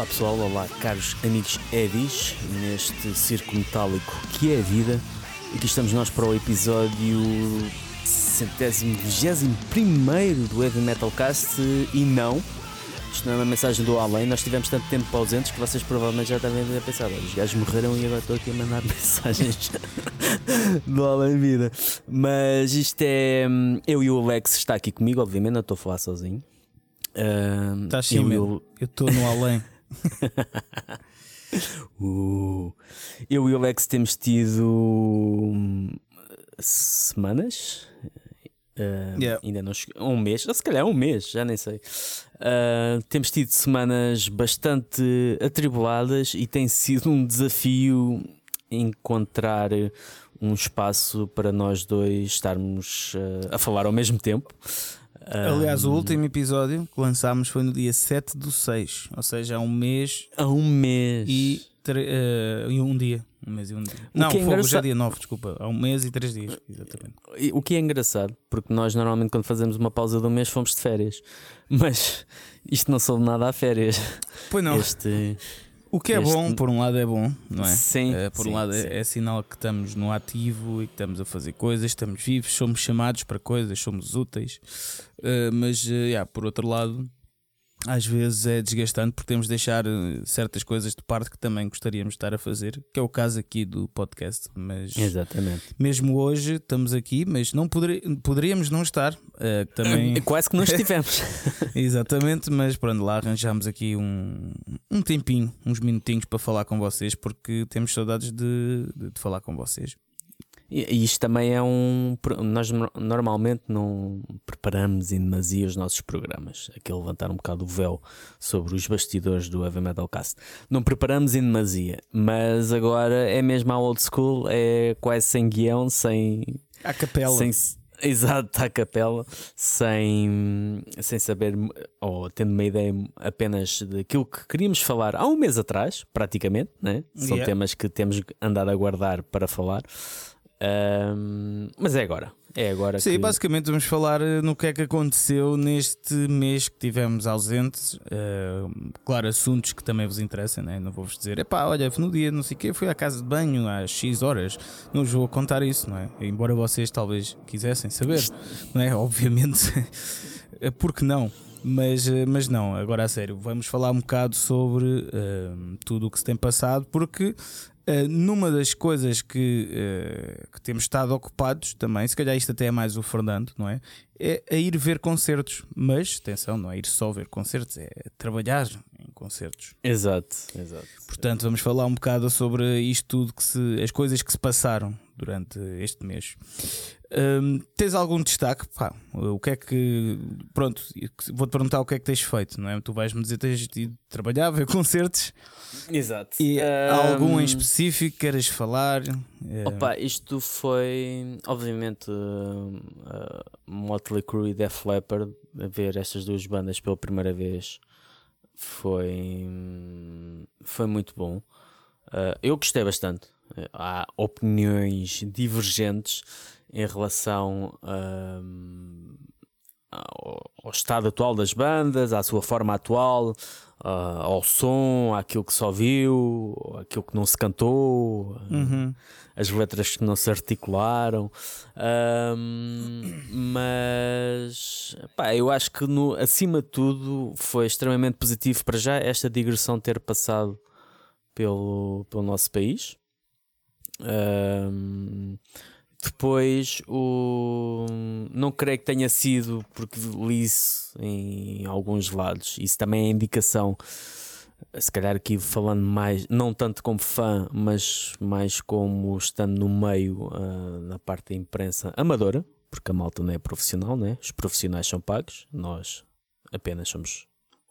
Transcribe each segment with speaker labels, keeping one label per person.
Speaker 1: Olá pessoal, olá caros amigos Eddies, neste circo metálico que é a vida. Aqui estamos nós para o episódio centésimo, vigésimo primeiro do Heavy Metal Cast e não, isto não é uma mensagem do além, nós tivemos tanto tempo ausentes que vocês provavelmente já devem ter pensado, os gajos morreram e agora estou aqui a mandar mensagens do além vida. Mas isto é, eu e o Alex está aqui comigo, obviamente, não estou a falar sozinho. Uh,
Speaker 2: Estás sim, eu estou no além.
Speaker 1: uh, eu e o Alex temos tido hum, semanas. Uh,
Speaker 2: Yeah.
Speaker 1: Ainda não cheguei. Um mês, ou se calhar um mês, já nem sei. Uh, temos tido semanas bastante atribuladas e tem sido um desafio encontrar um espaço para nós dois estarmos uh, a falar ao mesmo tempo.
Speaker 2: Aliás, o
Speaker 1: Um,
Speaker 2: último episódio que lançámos foi no dia 7 do 6, ou seja, há um mês
Speaker 1: há um mês
Speaker 2: e, eh, e um dia. Um mês e um dia.
Speaker 1: O
Speaker 2: Não,
Speaker 1: é
Speaker 2: hoje é
Speaker 1: engraçado-
Speaker 2: dia 9, desculpa. Há um mês e três dias, exatamente.
Speaker 1: O que é engraçado, porque nós normalmente quando fazemos uma pausa de um mês fomos de férias, mas isto não soube nada a férias.
Speaker 2: Pois não,
Speaker 1: Este,
Speaker 2: o que é
Speaker 1: este-
Speaker 2: bom, por um lado é bom, não é?
Speaker 1: Sim,
Speaker 2: Eh, por
Speaker 1: sim,
Speaker 2: um lado
Speaker 1: sim.
Speaker 2: é, é sinal que estamos no ativo e que estamos a fazer coisas, estamos vivos, somos chamados para coisas, somos úteis. Eh, mas, eh, yeah, por outro lado, às vezes é desgastante porque temos de deixar certas coisas de parte que também gostaríamos de estar a fazer, que é o caso aqui do podcast. Mas
Speaker 1: Exatamente.
Speaker 2: mesmo hoje estamos aqui, mas não poderíamos não estar. Eh, que também
Speaker 1: Quase que não estivemos.
Speaker 2: Exatamente, mas pronto, lá arranjámos aqui um, um tempinho, uns minutinhos para falar com vocês, porque temos saudades de, de, de falar com vocês.
Speaker 1: E isto também é um. Nós no- normalmente não preparamos em demasia os nossos programas. Aqui a levantar um bocado o véu sobre os bastidores do Heavy Metal Cast. Não preparamos em demasia, mas agora é mesmo a old school, é quase sem guião, sem.
Speaker 2: À capela.
Speaker 1: sem Exato, à capela, sem, sem saber ou tendo uma ideia apenas daquilo que queríamos falar há um mês atrás, praticamente, né? são
Speaker 2: Yeah.
Speaker 1: temas que temos andado a guardar para falar. Ahm, mas é agora, é agora
Speaker 2: Sim,
Speaker 1: que
Speaker 2: basicamente vamos falar eh, no que é que aconteceu neste mês que tivemos ausentes. Eh, claro, assuntos que também vos interessam, né? não vou-vos dizer, epá, olha, no dia não sei o quê, fui à casa de banho às X horas. Não vos vou contar isso, não é? Embora vocês talvez quisessem saber, não é? Obviamente, porque não? Mas, eh, mas não, agora a sério, vamos falar um bocado sobre eh, tudo o que se tem passado, porque eh, numa das coisas que, eh, que temos estado ocupados também, se calhar isto até é mais o Fernando, não é? É a ir ver concertos, mas atenção, não é ir só ver concertos, é trabalhar em concertos.
Speaker 1: Exato, exato.
Speaker 2: Portanto, vamos falar um bocado sobre isto tudo, que se, as coisas que se passaram durante este mês. Hum, tens algum destaque? Pá, o que é que. Pronto, vou-te perguntar o que é que tens feito, não é? Tu vais-me dizer que tens ido trabalhar, ver concertos
Speaker 1: Exato.
Speaker 2: e há algum em específico que queres falar? Eh,
Speaker 1: Opa, isto foi obviamente uh, uh, Motley Crue e Def Leppard ver estas duas bandas pela primeira vez foi foi muito bom. Uh, eu gostei bastante. Uh, há opiniões divergentes em relação um, ao, ao estado atual das bandas, à sua forma atual, uh, ao som, àquilo que se ouviu, àquilo que não se cantou, uh,
Speaker 2: uhum.
Speaker 1: as letras que não se articularam. Ahm, mas pá, eu acho que no, acima de tudo foi extremamente positivo para já esta digressão ter passado pelo, pelo nosso país. Ahm, depois, o... não creio que tenha sido porque li isso em alguns lados. Isso também é indicação. Se calhar aqui falando mais, não tanto como fã, mas mais como estando no meio, ah, na parte da imprensa amadora, porque a malta não é profissional, né? os profissionais são pagos, nós apenas somos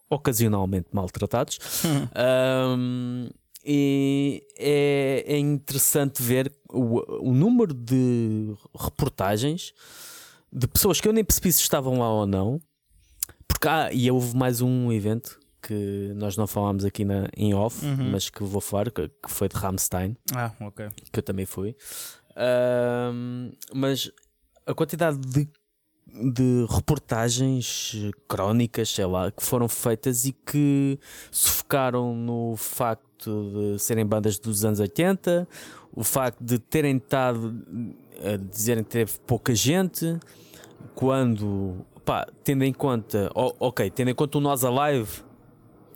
Speaker 1: ocasionalmente maltratados. Ahm, e é, é interessante ver o, o número de reportagens de pessoas que eu nem percebi se estavam lá ou não. Porque há, e houve mais um evento que nós não falámos aqui na, em off,
Speaker 2: Uhum.
Speaker 1: mas que vou falar, que, que foi de Rammstein
Speaker 2: Ah, ok.
Speaker 1: que eu também fui. Mas a quantidade de, de reportagens, crónicas, sei lá, que foram feitas e que se focaram no facto de serem bandas dos anos 80, o facto de terem estado a dizerem que teve pouca gente, quando, pá, tendo em conta, oh, ok, tendo em conta o Nós Alive,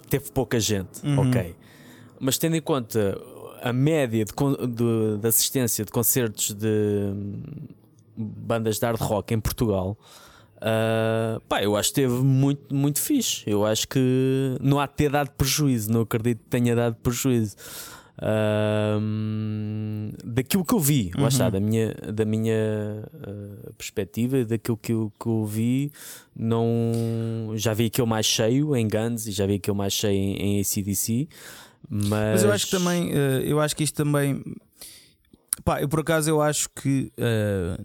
Speaker 1: teve pouca gente,
Speaker 2: Uhum.
Speaker 1: ok, mas tendo em conta a média de, de- de assistência de concertos de hum, bandas de hard rock em Portugal. Ah, pá, eu acho que teve muito, muito fixe. Eu acho que não há de ter dado prejuízo, não acredito que tenha dado prejuízo. Ah, hum, daquilo que eu vi, lá está, da minha, da minha ah, perspectiva, daquilo que eu, que eu vi, não já vi aquilo mais cheio em Guns e já vi aquilo mais cheio em, em ACDC. Mas,
Speaker 2: Mas eu acho que também, eh, eu acho que isto também, pá, eu por acaso eu acho que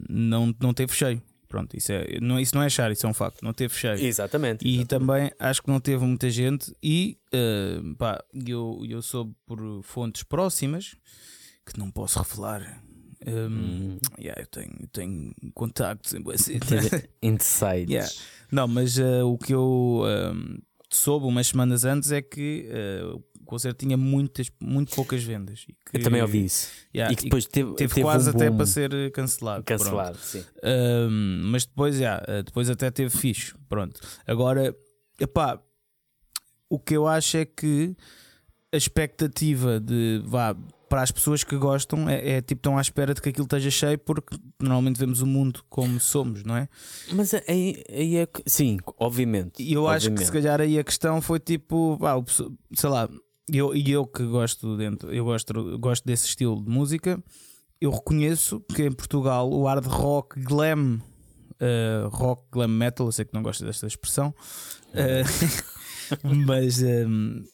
Speaker 2: não, não teve cheio. Pronto, isso, é, não, isso não é achar, isso é um facto, não teve cheio.
Speaker 1: Exatamente.
Speaker 2: E
Speaker 1: exatamente.
Speaker 2: também acho que não teve muita gente e eh, pá, eu, eu soube por fontes próximas que não posso revelar. Um, yeah, eu, tenho, eu tenho contactos em boa cena.
Speaker 1: Insights.
Speaker 2: Yeah. Não, mas eh, o que eu ehm, soube umas semanas antes é que o concerto tinha muitas, muito poucas vendas. Que,
Speaker 1: Eu também ouvi isso.
Speaker 2: Yeah,
Speaker 1: e que depois teve,
Speaker 2: teve
Speaker 1: teve
Speaker 2: quase
Speaker 1: um
Speaker 2: até para ser eh, cancelado. pronto.
Speaker 1: cancelado. Sim.
Speaker 2: Um, mas depois, eh, depois até teve fixe. Pronto. Agora, epá, o que eu acho é que a expectativa de vá para as pessoas que gostam é, é tipo estão à espera de que aquilo esteja cheio porque normalmente vemos o mundo como somos, não é?
Speaker 1: Mas aí, aí é que. Sim, obviamente.
Speaker 2: E eu acho que
Speaker 1: obviamente.
Speaker 2: se calhar aí a questão foi tipo, pá, sei lá, e eu que gosto dentro, eu gosto, gosto desse estilo de música, eu reconheço que em Portugal o hard rock glam, eh, rock glam metal, eu sei que não gosto desta expressão, eh, mas ehm,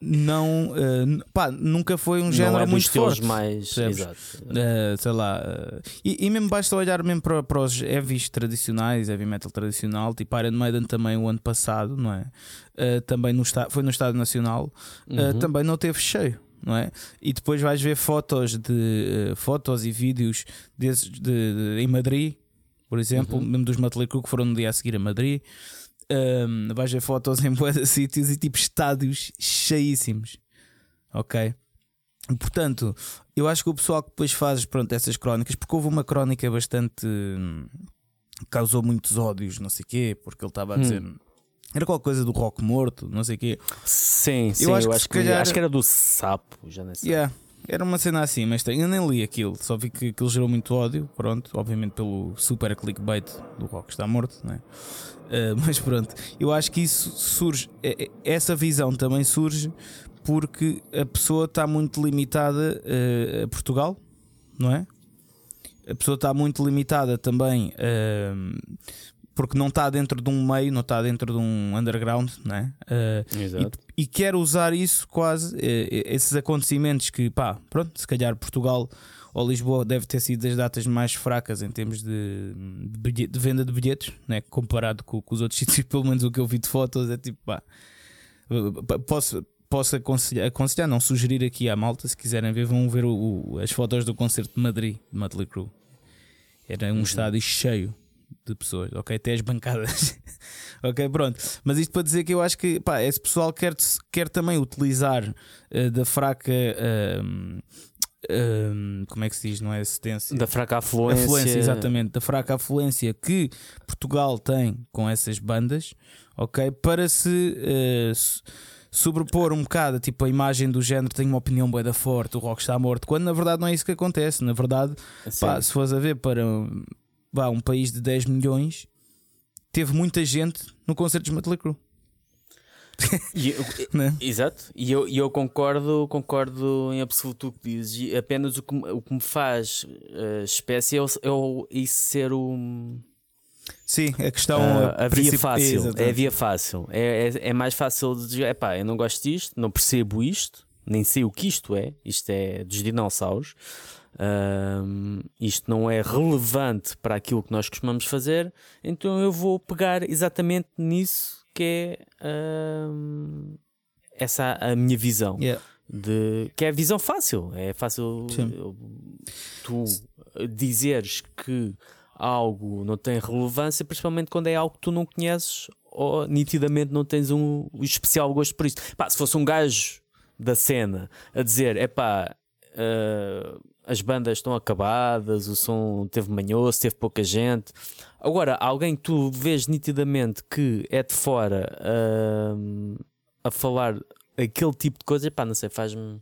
Speaker 2: não, n- pá, nunca foi um género
Speaker 1: é
Speaker 2: muito forte.
Speaker 1: mais. Exato.
Speaker 2: Uh, sei lá, uh, e, e mesmo basta olhar mesmo para, para os heavies tradicionais, heavy metal tradicional, tipo Iron Maiden também o ano passado, não é? Uh, também no foi no Estado Nacional, uh,
Speaker 1: Uhum.
Speaker 2: também não teve cheio. Não é? E depois vais ver fotos de uh, fotos e vídeos desses de, de- em Madrid, por exemplo,
Speaker 1: Uhum.
Speaker 2: mesmo dos Crue que foram no dia a seguir a Madrid. Um, vais ver fotos em de sítios e tipo estádios cheíssimos, ok? Portanto, eu acho que o pessoal que depois faz pronto, essas crónicas, porque houve uma crónica bastante. hum, causou muitos ódios, não sei o quê, porque ele estava a dizer. Era qualquer coisa do rock morto, não sei o quê.
Speaker 1: Sim, sim, eu
Speaker 2: acho
Speaker 1: acho,
Speaker 2: que
Speaker 1: que,
Speaker 2: se calhar-
Speaker 1: acho que era do sapo, já nem sei.
Speaker 2: Yeah, era uma cena assim, mas tem- eu nem li aquilo, só vi que aquilo gerou muito ódio, pronto, obviamente pelo super clickbait do rock está morto, né? Uh, mas pronto, eu acho que isso surge, é- é- essa visão também surge porque a pessoa está muito limitada uh, a Portugal, não é? A pessoa está muito limitada também uh, porque não está dentro de um meio, não está dentro de um underground, não é? Uh,
Speaker 1: Exato.
Speaker 2: E, e quer usar isso quase, eh, eh, esses acontecimentos que, pá, pronto, se calhar Portugal ou Lisboa deve ter sido das datas mais fracas em termos de, de, bilhe- de venda de bilhetes, né? comparado com, com os outros sítios, pelo menos o que eu vi de fotos é tipo, pá, eh, posso, posso aconselhar, aconselhar, não sugerir aqui à malta, se quiserem ver, vão ver o- o- as fotos do concerto de Madrid, de Motley Crue. Era um estádio cheio de pessoas, ok? Até as bancadas. ok, pronto. Mas isto para dizer que eu acho que pá, esse pessoal quer, quer também utilizar eh, da fraca. ehm, como é que se diz? Não é assistência?
Speaker 1: Da fraca afluência.
Speaker 2: afluência, exatamente, da fraca afluência que Portugal tem com essas bandas, ok? Para se s- sobrepor um bocado, tipo a imagem do género tem uma opinião bué da forte, o rock está morto, quando na verdade não é isso que acontece. Na verdade, pá, se fores a ver para vá, um país de 10 milhões, teve muita gente no concerto dos Motley Crue,
Speaker 1: E eu-
Speaker 2: né?
Speaker 1: Exato, e eu, eu concordo, concordo em absoluto o que dizes. Apenas o que, me- o que me faz eh, espécie é, o, é o- isso ser o,
Speaker 2: Sim, a questão
Speaker 1: ah,
Speaker 2: a
Speaker 1: via fácil. É a via fácil. É, é, é mais fácil de dizer: epá, eu não gosto disto, não percebo isto, nem sei o que isto é. Isto é dos dinossauros. Ahm, isto não é relevante para aquilo que nós costumamos fazer, então eu vou pegar exatamente nisso que é ahm, essa a minha visão
Speaker 2: Yeah.
Speaker 1: de que é a visão fácil. É fácil
Speaker 2: Sim.
Speaker 1: tu dizeres que algo não tem relevância, principalmente quando é algo que tu não conheces ou nitidamente não tens um, especial gosto por isso. Pá, se fosse um gajo da cena a dizer: é pá, uh, as bandas estão acabadas, o som teve manhoso, teve pouca gente. Agora, alguém que tu vês nitidamente que é de fora uh, a falar aquele tipo de coisa, pá, não sei, faz-me.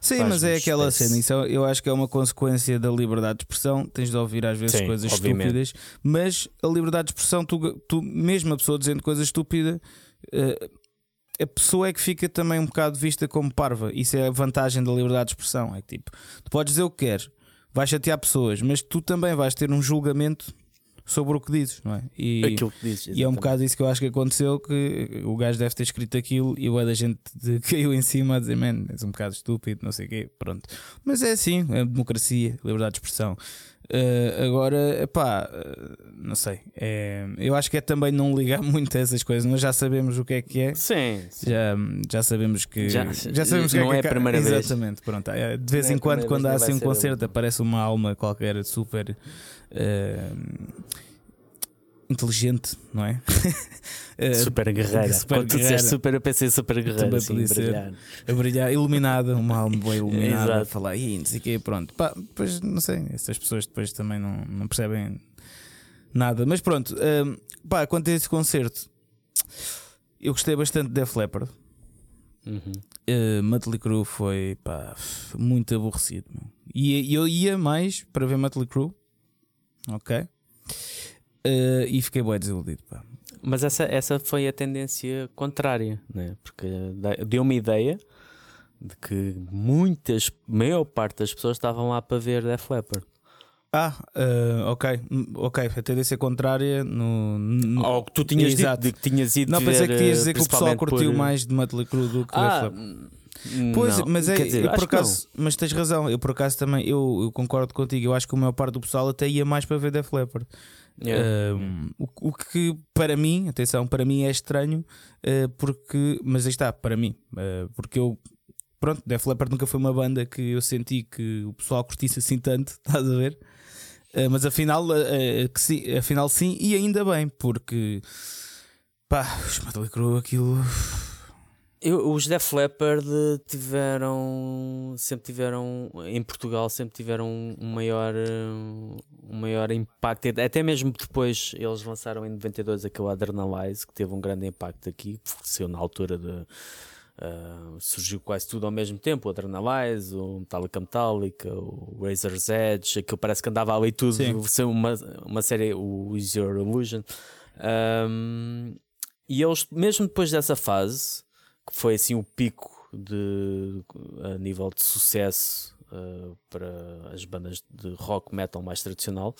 Speaker 2: Sim, mas é aquela espécie. cena. Isso é, eu acho que é uma consequência da liberdade de expressão. Tens de ouvir às vezes Sim, coisas obviamente. estúpidas, mas a liberdade de expressão, tu, tu mesmo a pessoa dizendo coisas estúpidas, uh, a pessoa é que fica também um bocado vista como parva. Isso é a vantagem da liberdade de expressão. É que tipo, tu podes dizer o que queres, vais chatear pessoas, mas tu também vais ter um julgamento sobre o que dizes, não é?
Speaker 1: E, Aquilo que dizes,
Speaker 2: e é um bocado isso que eu acho que aconteceu: que o gajo deve ter escrito aquilo e o da gente caiu em cima a dizer, man, és um bocado estúpido, não sei o quê, pronto. Mas é assim, é democracia, liberdade de expressão. Uh, agora, pá, uh, não sei. É, eu acho que é também não ligar muito a essas coisas. Nós já sabemos o que é que é.
Speaker 1: Sim. sim.
Speaker 2: Já, já sabemos que. Já, já sabemos
Speaker 1: não
Speaker 2: que é,
Speaker 1: é,
Speaker 2: que
Speaker 1: a primeira
Speaker 2: Exatamente,
Speaker 1: vez.
Speaker 2: Exatamente. Pronto. É, de vez não em é quando, quando há assim um concerto, aparece uma alma qualquer super. Uh, inteligente, não é?
Speaker 1: Eh, super guerreira. Super Quando guerreira. tu super, eu pensei super guerreira. Assim, brilhar.
Speaker 2: A brilhar, iluminada, uma alma boa iluminada. a falar, e não sei o quê, pronto. Pá, depois, não sei, essas pessoas depois também não, não percebem nada. Mas pronto, um, pá, quanto a esse concerto, eu gostei bastante de Def Leppard. Uhum. Uh, Mötley Crue foi pá, muito aborrecido. E eu ia mais para ver Mötley Crue, ok? Uh, e fiquei bem desiludido. Pá.
Speaker 1: Mas essa, essa foi a tendência contrária, né? porque deu uma ideia de que muitas, maior parte das pessoas estavam lá para ver Def Leppard.
Speaker 2: Ah, uh, ok, ok, a tendência contrária no. no...
Speaker 1: Ou que tu tinhas Exato. dito que tinhas ido
Speaker 2: Não, pensei que tinhas dizer que o pessoal curtiu por... mais de Mötley Crue do que ah, Def Leppard. Pois, não. mas é, dizer, eu, por acaso, mas tens razão, eu por acaso também eu, eu, concordo contigo, eu acho que a maior parte do pessoal até ia mais para ver Def Leppard. Yeah. O, o, que para mim, atenção, para mim é estranho, uh, porque, mas aí está, para mim, uh, porque eu, pronto, Def Leppard nunca foi uma banda que eu senti que o pessoal curtisse assim tanto, estás a ver? Uh, mas afinal, que sim, afinal sim, e ainda bem, porque pá, os Metal Crew aquilo
Speaker 1: eu, os Def Leppard tiveram sempre tiveram em Portugal sempre tiveram um maior um maior impacto até mesmo depois eles lançaram em 92 aquele Adrenalize que teve um grande impacto aqui porque na altura de uh, surgiu quase tudo ao mesmo tempo o Adrenalize, o Metallica Metallica o Razor's Edge aquilo parece que andava ali tudo Sim. uma, uma série o Is Your Illusion um, e eles mesmo depois dessa fase que foi assim o pico de, a nível de sucesso uh, para as bandas de rock metal mais tradicional.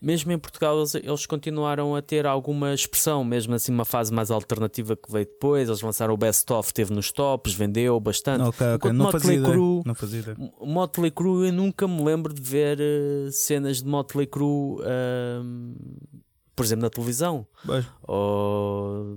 Speaker 1: Mesmo em Portugal, eles, eles, continuaram a ter alguma expressão, mesmo assim, uma fase mais alternativa que veio depois. Eles lançaram o Best Of, teve nos tops, vendeu bastante.
Speaker 2: Ok, ok, não fazia, Crue, não fazia ideia.
Speaker 1: Motley Crue, eu nunca me lembro de ver uh, cenas de Motley Crue. Uh, por exemplo, na televisão. Ou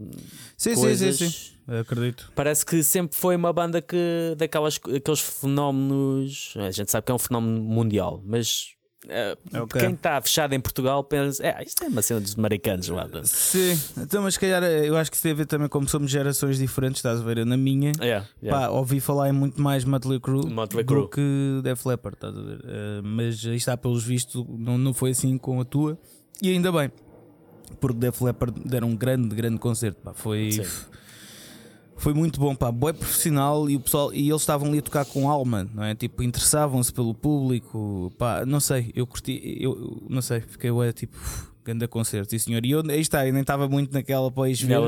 Speaker 2: sim, coisas... sim, sim, sim. Acredito.
Speaker 1: Parece que sempre foi uma banda que daquelas aqueles fenómenos. A gente sabe que é um fenómeno mundial, mas Uh, okay. Quem está fechado em Portugal pensa, é, isto é uma cena dos americanos lá.
Speaker 2: Sim, então, mas se calhar eu acho que isso tem a ver também como somos gerações diferentes, estás a ver? na minha,
Speaker 1: yeah, yeah.
Speaker 2: Pá, ouvi falar em muito mais Motley Crue, Motley Crue. do que Def Leppard, estás a ver? Uh, mas aí está, pelos vistos, não, não foi assim com a tua, e ainda bem, porque Def Leppard deram um grande, grande concerto, pá, foi. Sim foi muito bom, pá, boé profissional e o pessoal e eles estavam ali a tocar com alma, não é? Tipo, interessavam-se pelo público, pá, não sei, eu curti, eu não sei, fiquei ué, tipo, grande concerto, sim senhor. E eu aí está, eu nem estava muito naquela pois ver,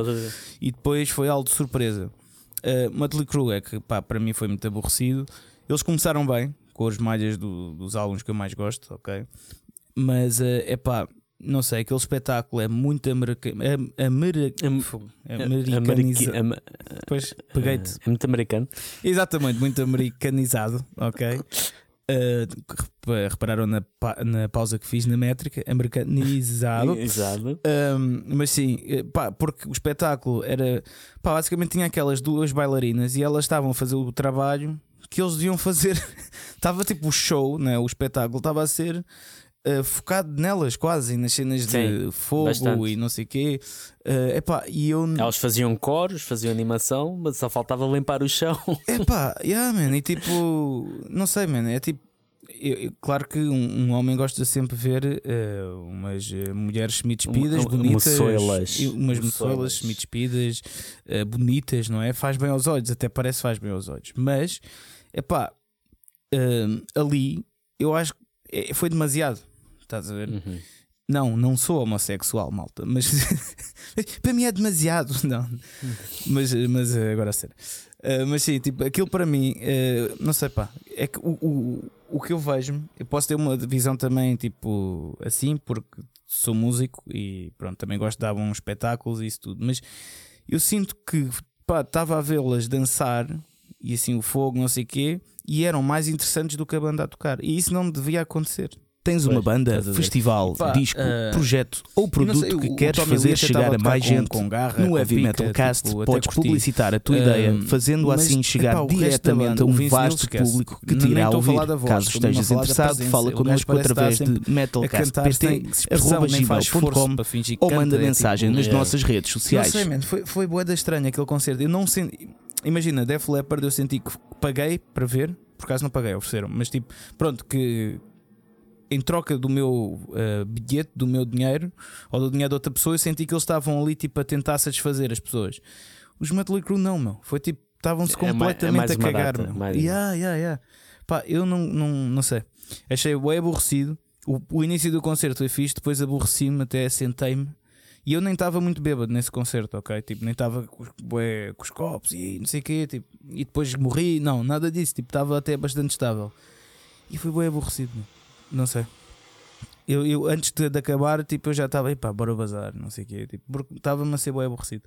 Speaker 2: e depois foi algo de surpresa. Uh, Motley Crue é que, pá, para mim foi muito aborrecido. Eles começaram bem com as malhas do, dos álbuns que eu mais gosto, ok? Mas é uh, pá não sei, aquele espetáculo é muito americano. É, Ameri americanizado. Depois peguei-te.
Speaker 1: É muito americano.
Speaker 2: Exatamente, muito americanizado, ok? Uh, repararam na, na pausa que fiz na métrica, americanizado.
Speaker 1: Exato.
Speaker 2: Um, mas sim, eh, pá, porque o espetáculo era. Pá, basicamente tinha aquelas duas bailarinas e elas estavam a fazer o trabalho que eles deviam fazer. Estava tipo o show, né? o espetáculo estava a ser uh, focado nelas quase, nas cenas
Speaker 1: Sim,
Speaker 2: de fogo
Speaker 1: bastante.
Speaker 2: e não sei o quê. Uh, epá, e eu.
Speaker 1: Elas faziam coros, faziam animação, mas só faltava limpar o chão.
Speaker 2: Epá, yeah, man, e tipo, não sei, man, é tipo. eu- eu- claro que um, um homem gosta sempre de ver eh, umas eh, mulheres semi-despidas,
Speaker 1: Um- um-
Speaker 2: bonitas, umas
Speaker 1: moçoilas
Speaker 2: semi-despidas, eh, bonitas, não é? Faz bem aos olhos, até parece que faz bem aos olhos. Mas, epá, eh, ali eu acho que foi demasiado. Estás a ver?
Speaker 1: Uhum.
Speaker 2: Não, não sou homossexual, malta, mas para mim é demasiado. Não, mas, mas eh, agora a sério. Eh, mas sim, tipo, aquilo para mim, eh, não sei, pá, é que o, o, o que eu vejo, eu posso ter uma visão também, tipo, assim, porque sou músico e pronto, também gosto de dar bons espetáculos e isso tudo, mas eu sinto que, pá, estava a vê-las dançar e assim o fogo, não sei o quê, e eram mais interessantes do que a banda a tocar, e isso não devia acontecer. Tens uma banda, festival,
Speaker 3: Pá,
Speaker 2: disco,
Speaker 3: eh,
Speaker 2: projeto ou
Speaker 3: não
Speaker 2: produto
Speaker 3: sei,
Speaker 2: que queres fazer chegar a mais gente
Speaker 3: com garra,
Speaker 2: no Heavy
Speaker 3: pica,
Speaker 2: Metal Cast,
Speaker 3: tipo,
Speaker 2: podes publicitar a tua ideia,
Speaker 3: Um,
Speaker 2: fazendo
Speaker 3: mas,
Speaker 2: assim chegar
Speaker 3: epá,
Speaker 2: diretamente a um vasto público que te irá ouvir.
Speaker 3: voz,
Speaker 2: Caso estejas interessado, fala connosco
Speaker 3: parece
Speaker 2: através de metalcast.pt arroba gmail.com
Speaker 3: para fingir
Speaker 2: ou manda
Speaker 3: é
Speaker 2: mensagem
Speaker 3: tipo,
Speaker 2: nas nossas redes
Speaker 3: Não
Speaker 2: sociais.
Speaker 3: sei, man, foi, foi boeda estranha aquele concerto. Eu não senti.
Speaker 2: Imagina, Def Leppard eu senti que paguei para ver, por acaso não paguei, ofereceram, mas tipo, pronto, que em troca do meu uh, bilhete, do meu dinheiro ou do dinheiro de outra pessoa, eu senti que eles estavam ali tipo a tentar satisfazer as pessoas. Os Mötley Crüe não, meu, foi tipo, estavam-se
Speaker 1: É é
Speaker 2: completamente
Speaker 1: mais
Speaker 2: a
Speaker 1: uma
Speaker 2: cagar,
Speaker 1: data,
Speaker 2: meu.
Speaker 1: mais-
Speaker 2: Yeah, yeah, yeah. Pá, eu não, não, não sei, achei bem aborrecido. O, o início do concerto foi fixe, depois aborreci-me, até sentei-me. E eu nem estava muito bêbado nesse concerto, ok? Tipo, nem estava com, com os copos e não sei o quê, tipo, e depois morri, não, nada disso, tipo, estava até bastante estável. E foi bem aborrecido, meu. Não sei. Eu, eu antes de, de acabar, tipo, eu já estava, epá, bora bazar, não sei o quê, tipo, porque estava-me a ser bem aborrecido.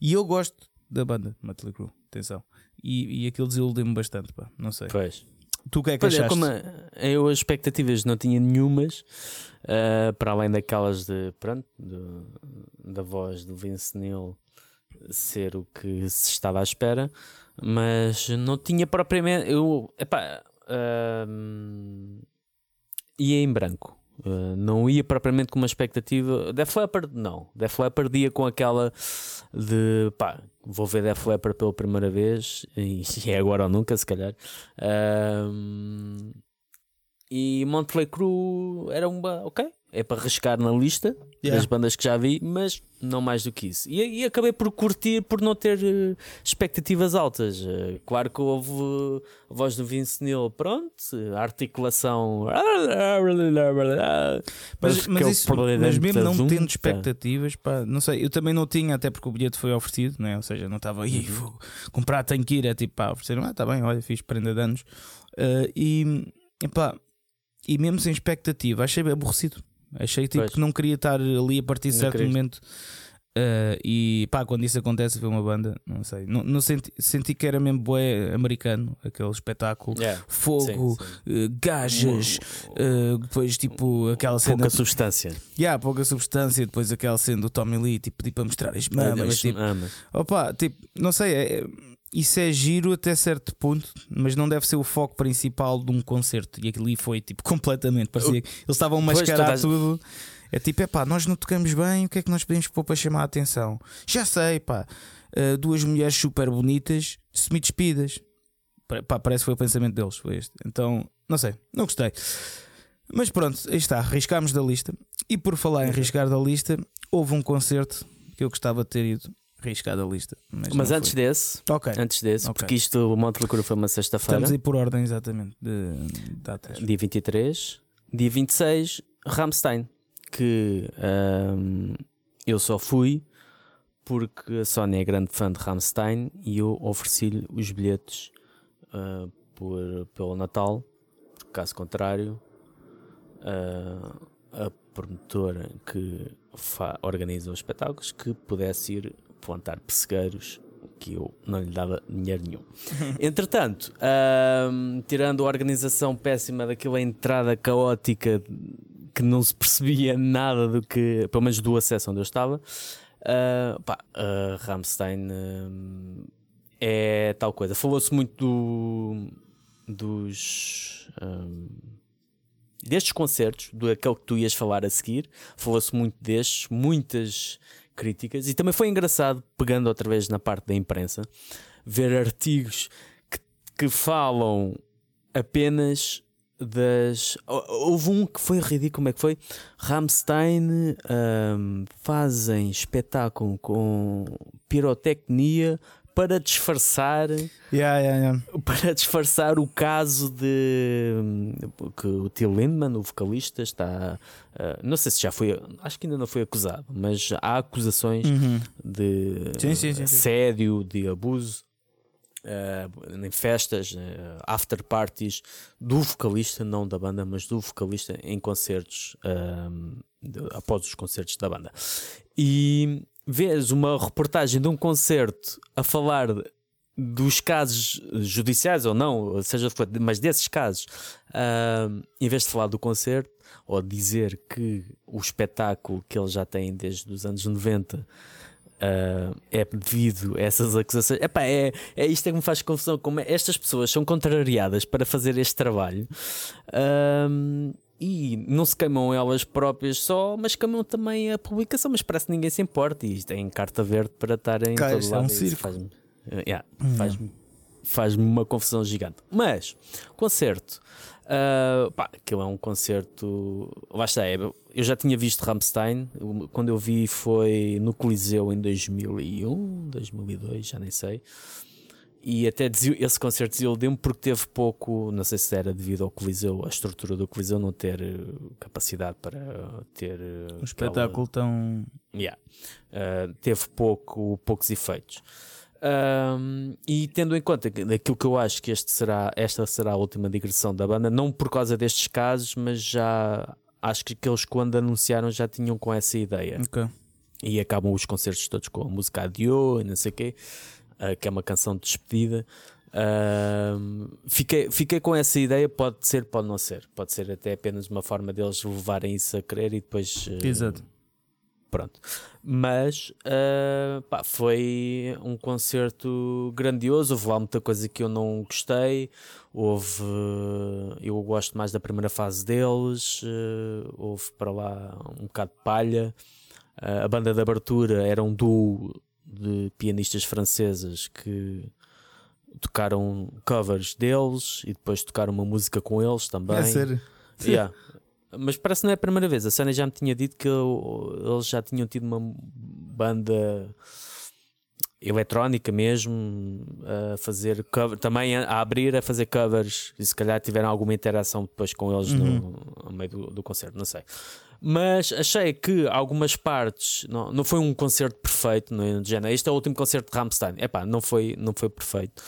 Speaker 2: E eu gosto da banda, Mötley Crüe, atenção. E, e aquilo desiludiu-me bastante, pá, não sei.
Speaker 1: Pois.
Speaker 2: Tu o que é que
Speaker 1: Pois é,
Speaker 2: achaste?
Speaker 1: como eu as expectativas não tinha nenhumas, ah, para além daquelas de pronto, do- da voz do Vince Neil ser o que se estava à espera, mas não tinha propriamente. Eu epá, ahm, ia em branco. Ah, não ia propriamente com uma expectativa. Def Leppard, não. Def Leppard ia com aquela de pá, vou ver Def Leppard pela primeira vez e é agora ou nunca, se calhar. Ahm, e Montley Crue era uma. Ok, é para riscar na lista
Speaker 2: Yeah.
Speaker 1: das bandas que já vi, mas não mais do que isso. E, e acabei por curtir por não ter eh, expectativas altas. Eh, claro que houve eh, a voz do Vince Neil, pronto, a articulação.
Speaker 2: Mas, mas,
Speaker 1: o
Speaker 2: isso, mas mesmo não tendo expectativas, pá, não sei, eu também não tinha, até porque o bilhete foi oferecido, né? ou seja, não estava aí,
Speaker 1: Uhum.
Speaker 2: vou comprar, tenho que ir, é tipo, pá, ofereceram, ah, tá bem, olha, fiz prenda de anos. E, epá, e mesmo sem expectativa, achei aborrecido. Achei tipo,
Speaker 1: Pois.
Speaker 2: que não queria estar ali a partir de certo momento. Ah, e pá, quando isso acontece, ver uma banda, não sei, não, não senti, senti que era mesmo bué americano, aquele espetáculo,
Speaker 1: Yeah,
Speaker 2: fogo,
Speaker 1: sim, sim.
Speaker 2: eh, gajas, eh, depois tipo aquela cena
Speaker 1: Pouca substância.
Speaker 2: Yeah, pouca substância, depois aquela cena do Tommy Lee, tipo, tipo a mostrar as mamas.
Speaker 1: Mas-
Speaker 2: tipo,
Speaker 1: ah, mas-
Speaker 2: opa, tipo, não sei, é- isso é giro até certo ponto, mas não deve ser o foco principal de um concerto. E aquilo ali foi tipo completamente, parecia que eles estavam a mascarar tudo. É tipo, é pá, nós não tocamos bem, o que é que nós podemos pôr para chamar a atenção? Já sei, pá, eh, duas mulheres super bonitas, semi-despidas. Pa- Pá, parece que foi o pensamento deles, foi este. Então, não sei, não gostei. Mas pronto, aí está, riscámos da lista. E por falar em riscar da lista, houve um concerto que eu gostava de ter ido riscar da lista. Mas,
Speaker 1: Mas antes
Speaker 2: foi.
Speaker 1: desse,
Speaker 2: Ok.
Speaker 1: antes desse,
Speaker 2: Ok.
Speaker 1: porque isto, o Monte Loucura foi uma sexta-feira,
Speaker 2: Estamos aí por ordem exatamente de datas.
Speaker 1: dia 23, dia 26, Rammstein, que ahm, eu só fui porque a Sónia é grande fã de Rammstein e eu ofereci-lhe os bilhetes ah, por, pelo Natal, caso contrário, ah, a promotora que organiza os espetáculos que pudesse ir plantar pessegueiros que eu não lhe dava dinheiro nenhum. Entretanto, tirando a organização péssima daquela entrada caótica que não se percebia nada do que, pelo menos do acesso onde eu estava, ah, pá, a Rammstein ahm, é tal coisa. Falou-se muito do- dos. ahm, destes concertos, do aquele que tu ias falar a seguir, falou-se muito destes, muitas críticas, e também foi engraçado, pegando outra vez na parte da imprensa, ver artigos que, que falam apenas das. Houve um que foi ridículo, como é que foi? Rammstein um, fazem espetáculo com pirotecnia para disfarçar
Speaker 2: yeah, yeah, yeah.
Speaker 1: para disfarçar o caso de que o Till Lindemann, o vocalista, está uh, não sei se já foi, acho que ainda não foi acusado, mas há acusações
Speaker 2: Uhum.
Speaker 1: de
Speaker 2: Sim, sim, sim, sim.
Speaker 1: assédio, de abuso uh, em festas, uh, after parties do vocalista, não da banda, mas do vocalista em concertos um, de- após os concertos da banda. E vês uma reportagem de um concerto a falar dos casos judiciais ou não, seja, mas desses casos, um, em vez de falar do concerto ou dizer que o espetáculo que eles já têm desde os anos 90 Uh, é devido a essas acusações. Epá, é, é isto é que me faz confusão. Como é- estas pessoas são contrariadas para fazer este trabalho um, e não se queimam elas próprias só, mas queimam também a publicação. Mas parece que ninguém se importa e tem carta verde para estar em
Speaker 2: Cá,
Speaker 1: todo
Speaker 2: isto é um
Speaker 1: lado.
Speaker 2: circo.
Speaker 1: Faz-me uh, yeah, faz-me faz-me uma confusão gigante. Mas, concerto. Uh, pá, aquilo é um concerto. Lá está, é, eu já tinha visto Rammstein. Quando eu vi foi no Coliseu em 2001, 2002, já nem sei. E até esse concerto desiludiu-me porque teve pouco. Não sei se era devido ao Coliseu, a estrutura do Coliseu não ter eh, capacidade para ter. eh,
Speaker 2: Um espetáculo tão.
Speaker 1: Yeah. Uh, teve pouco, poucos efeitos. Um, e tendo em conta que aquilo que eu acho que este será, esta será a última digressão da banda, não por causa destes casos, mas já acho que eles quando anunciaram já tinham com essa ideia.
Speaker 2: Ok.
Speaker 1: E acabam os concertos todos com a música Adieu e não sei o quê, uh, que é uma canção de despedida. Um, fiquei, fiquei com essa ideia, pode ser, pode não ser. Pode ser até apenas uma forma deles levarem isso a crer e depois uh,
Speaker 2: Exato.
Speaker 1: Pronto. Mas ah, pá, foi um concerto grandioso. Houve lá muita coisa que eu não gostei. Houve. Eu gosto mais da primeira fase deles. ah, houve para lá um bocado de palha. A banda de abertura era um duo de pianistas francesas que tocaram covers deles e depois tocaram uma música com eles também.
Speaker 2: É sério.
Speaker 1: Yeah. Mas parece que não é a primeira vez. A Sônia já me tinha dito que eu- eles já tinham tido uma banda eletrónica mesmo a fazer cover, também a, abrir a fazer covers e se calhar tiveram alguma interação depois com eles no, no meio do, do concerto, não sei. Mas achei que algumas partes não, não foi um concerto perfeito, não é? Género, Este é o último concerto de Rammstein. Epá, não foi, não foi perfeito.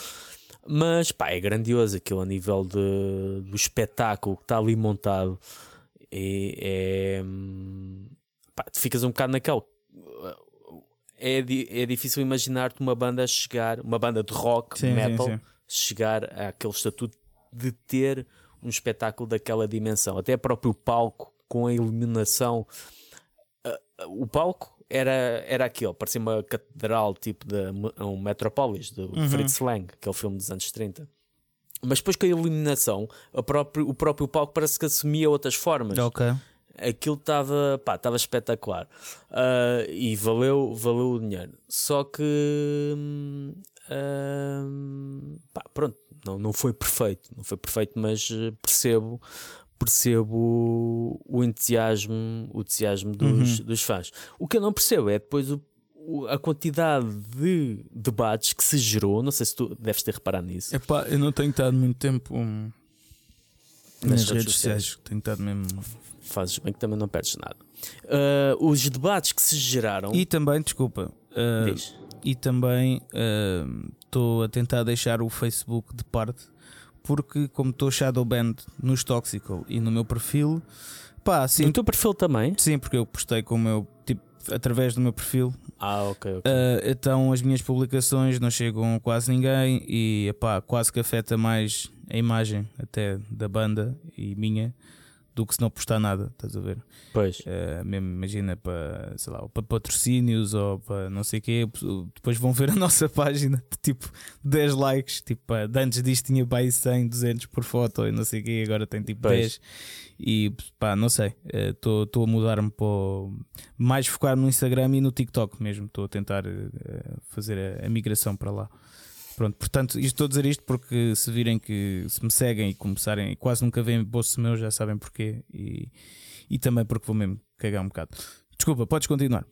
Speaker 1: Mas pá, é grandioso aquilo a nível de, do espetáculo que está ali montado. E é. Pá, tu ficas um bocado naquele. É, é difícil imaginar-te uma banda chegar, uma banda de rock,
Speaker 2: Sim, sim,
Speaker 1: metal,
Speaker 2: sim.
Speaker 1: chegar àquele estatuto de ter um espetáculo daquela dimensão. Até próprio palco, com a iluminação. Ah, O palco era, era aquele, parecia uma catedral tipo de um Metropolis, do
Speaker 2: Uhum.
Speaker 1: Fritz Lang, aquele filme dos anos 30. Mas depois com a iluminação, a próprio, o próprio palco parece que assumia outras formas.
Speaker 2: Ok.
Speaker 1: Aquilo estava pá, estava espetacular Ah, e valeu, valeu o dinheiro. Só que pá, pronto, não, não foi perfeito, não foi perfeito, mas eh, percebo percebo o entusiasmo, o entusiasmo dos, dos fãs. O que eu não percebo é depois o- o- a quantidade de debates que se gerou. Não sei se tu deves ter reparado nisso.
Speaker 2: Epá, eu não tenho estado muito tempo hum, nas,
Speaker 1: redes
Speaker 2: redes
Speaker 1: sociais.
Speaker 2: sociais. Tenho estado mesmo.
Speaker 1: Fazes bem que também não perdes nada. Ah, os debates que se geraram.
Speaker 2: E também, desculpa.
Speaker 1: Diz.
Speaker 2: e também estou a tentar deixar o Facebook de parte porque como estou shadowbanned nos Toxical e no meu perfil pá, sim,
Speaker 1: No teu perfil também?
Speaker 2: sim porque eu postei com o meu tipo, através do meu perfil
Speaker 1: Ah, ok, ok.
Speaker 2: ah, então as minhas publicações não chegam a quase ninguém e epá, quase que afeta mais a imagem até da banda e minha do que se não postar nada, estás a ver?
Speaker 1: Pois.
Speaker 2: Uh, mesmo imagina para, sei lá, para patrocínios ou para não sei o quê, depois vão ver a nossa página de tipo 10 likes, tipo, antes disto tinha para aí 100, 200 por foto e não sei o quê, agora tem tipo pois. 10 e pá, não sei, estou uh, a mudar-me para mais focar no Instagram e no TikTok mesmo, estou a tentar uh, fazer a, a migração para lá. Pronto, portanto, estou a dizer isto porque se virem que se me seguem e começarem, quase nunca veem bolso meu, já sabem porquê. E, e também porque vou mesmo cagar um bocado. Desculpa, podes continuar.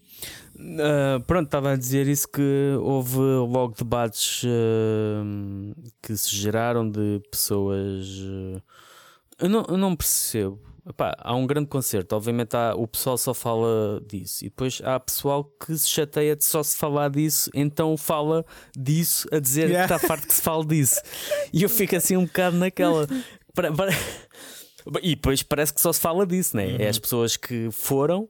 Speaker 1: Uh, pronto, estava a dizer isso que houve logo debates uh, que se geraram de pessoas. Uh, eu, não, eu não percebo Epá, há um grande concerto, obviamente há, o pessoal só fala disso, e depois há pessoal que se chateia de só se falar disso, então fala disso a dizer yeah. que está farto que se fale disso. E eu fico assim um bocado naquela. Para, para... E depois parece que só se fala disso, né? Uhum. É as pessoas que foram.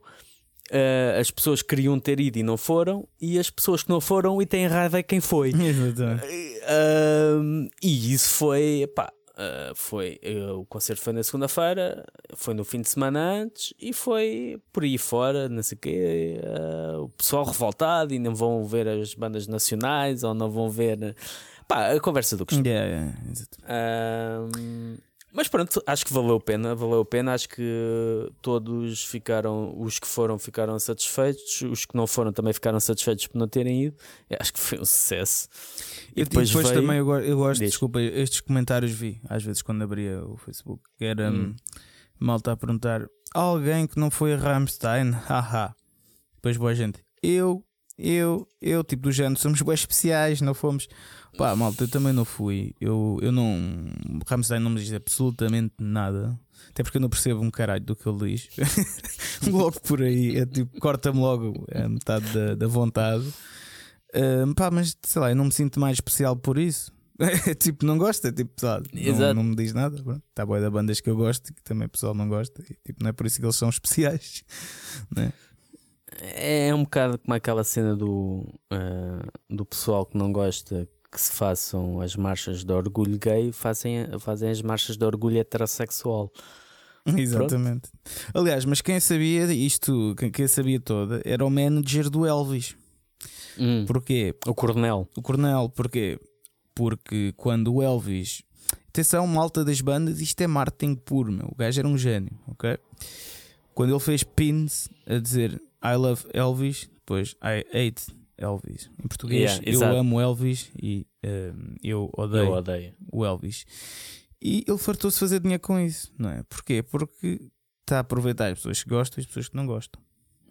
Speaker 1: Uh, as pessoas que queriam ter ido e não foram, e as pessoas que não foram e têm raiva é quem foi.
Speaker 2: Exatamente.
Speaker 1: Uh, e isso foi, pá, Uh, foi uh, o concerto foi na segunda-feira, foi no fim de semana antes e foi por aí fora, não sei o quê. Uh, o pessoal revoltado e não vão ver as bandas nacionais ou não vão ver. Pá, a conversa do costume.
Speaker 2: Yeah, yeah,
Speaker 1: mas pronto, acho que valeu a pena, valeu a pena. Acho que todos ficaram, os que foram ficaram satisfeitos, os que não foram também ficaram satisfeitos por não terem ido. Acho que foi um sucesso.
Speaker 2: E, depois, e depois veio... também eu, eu gosto, Diz. desculpa, estes comentários vi às vezes quando abria o Facebook, que era hum. malta a perguntar alguém que não foi a Rammstein, haha. Depois boa gente, eu, eu, eu, tipo do género, somos bem especiais, não fomos. Pá, malta, eu também não fui. Eu, eu não. Rammstein não me diz absolutamente nada. Até porque eu não percebo um caralho do que ele diz. logo por aí, é tipo, corta-me logo a metade da, da vontade. Uh, pá, mas sei lá, eu não me sinto mais especial por isso. tipo, não gosta, tipo, pessoal, não, não, me diz nada. Está boa da bandas que eu gosto que também o pessoal não gosta. E, tipo, não é por isso que eles são especiais. Né?
Speaker 1: É um bocado como aquela cena do, uh, do pessoal que não gosta que se façam as marchas de orgulho gay, fazem, fazem as marchas de orgulho heterossexual.
Speaker 2: Exatamente. Pronto. Aliás, mas quem sabia isto, quem sabia toda, era o manager do Elvis.
Speaker 1: Hum,
Speaker 2: porquê?
Speaker 1: O Coronel.
Speaker 2: O Coronel, porquê? Porque quando o Elvis. Atenção, malta das bandas, isto é marketing puro, meu. O gajo era um gênio, ok? Quando ele fez pins a dizer I love Elvis, depois I hate Elvis. Em português, yeah, eu amo Elvis e uh, eu, odeio
Speaker 1: eu odeio
Speaker 2: o Elvis. E ele fartou-se fazer dinheiro com isso, não é? Porquê? Porque está a aproveitar as pessoas que gostam e as pessoas que não gostam.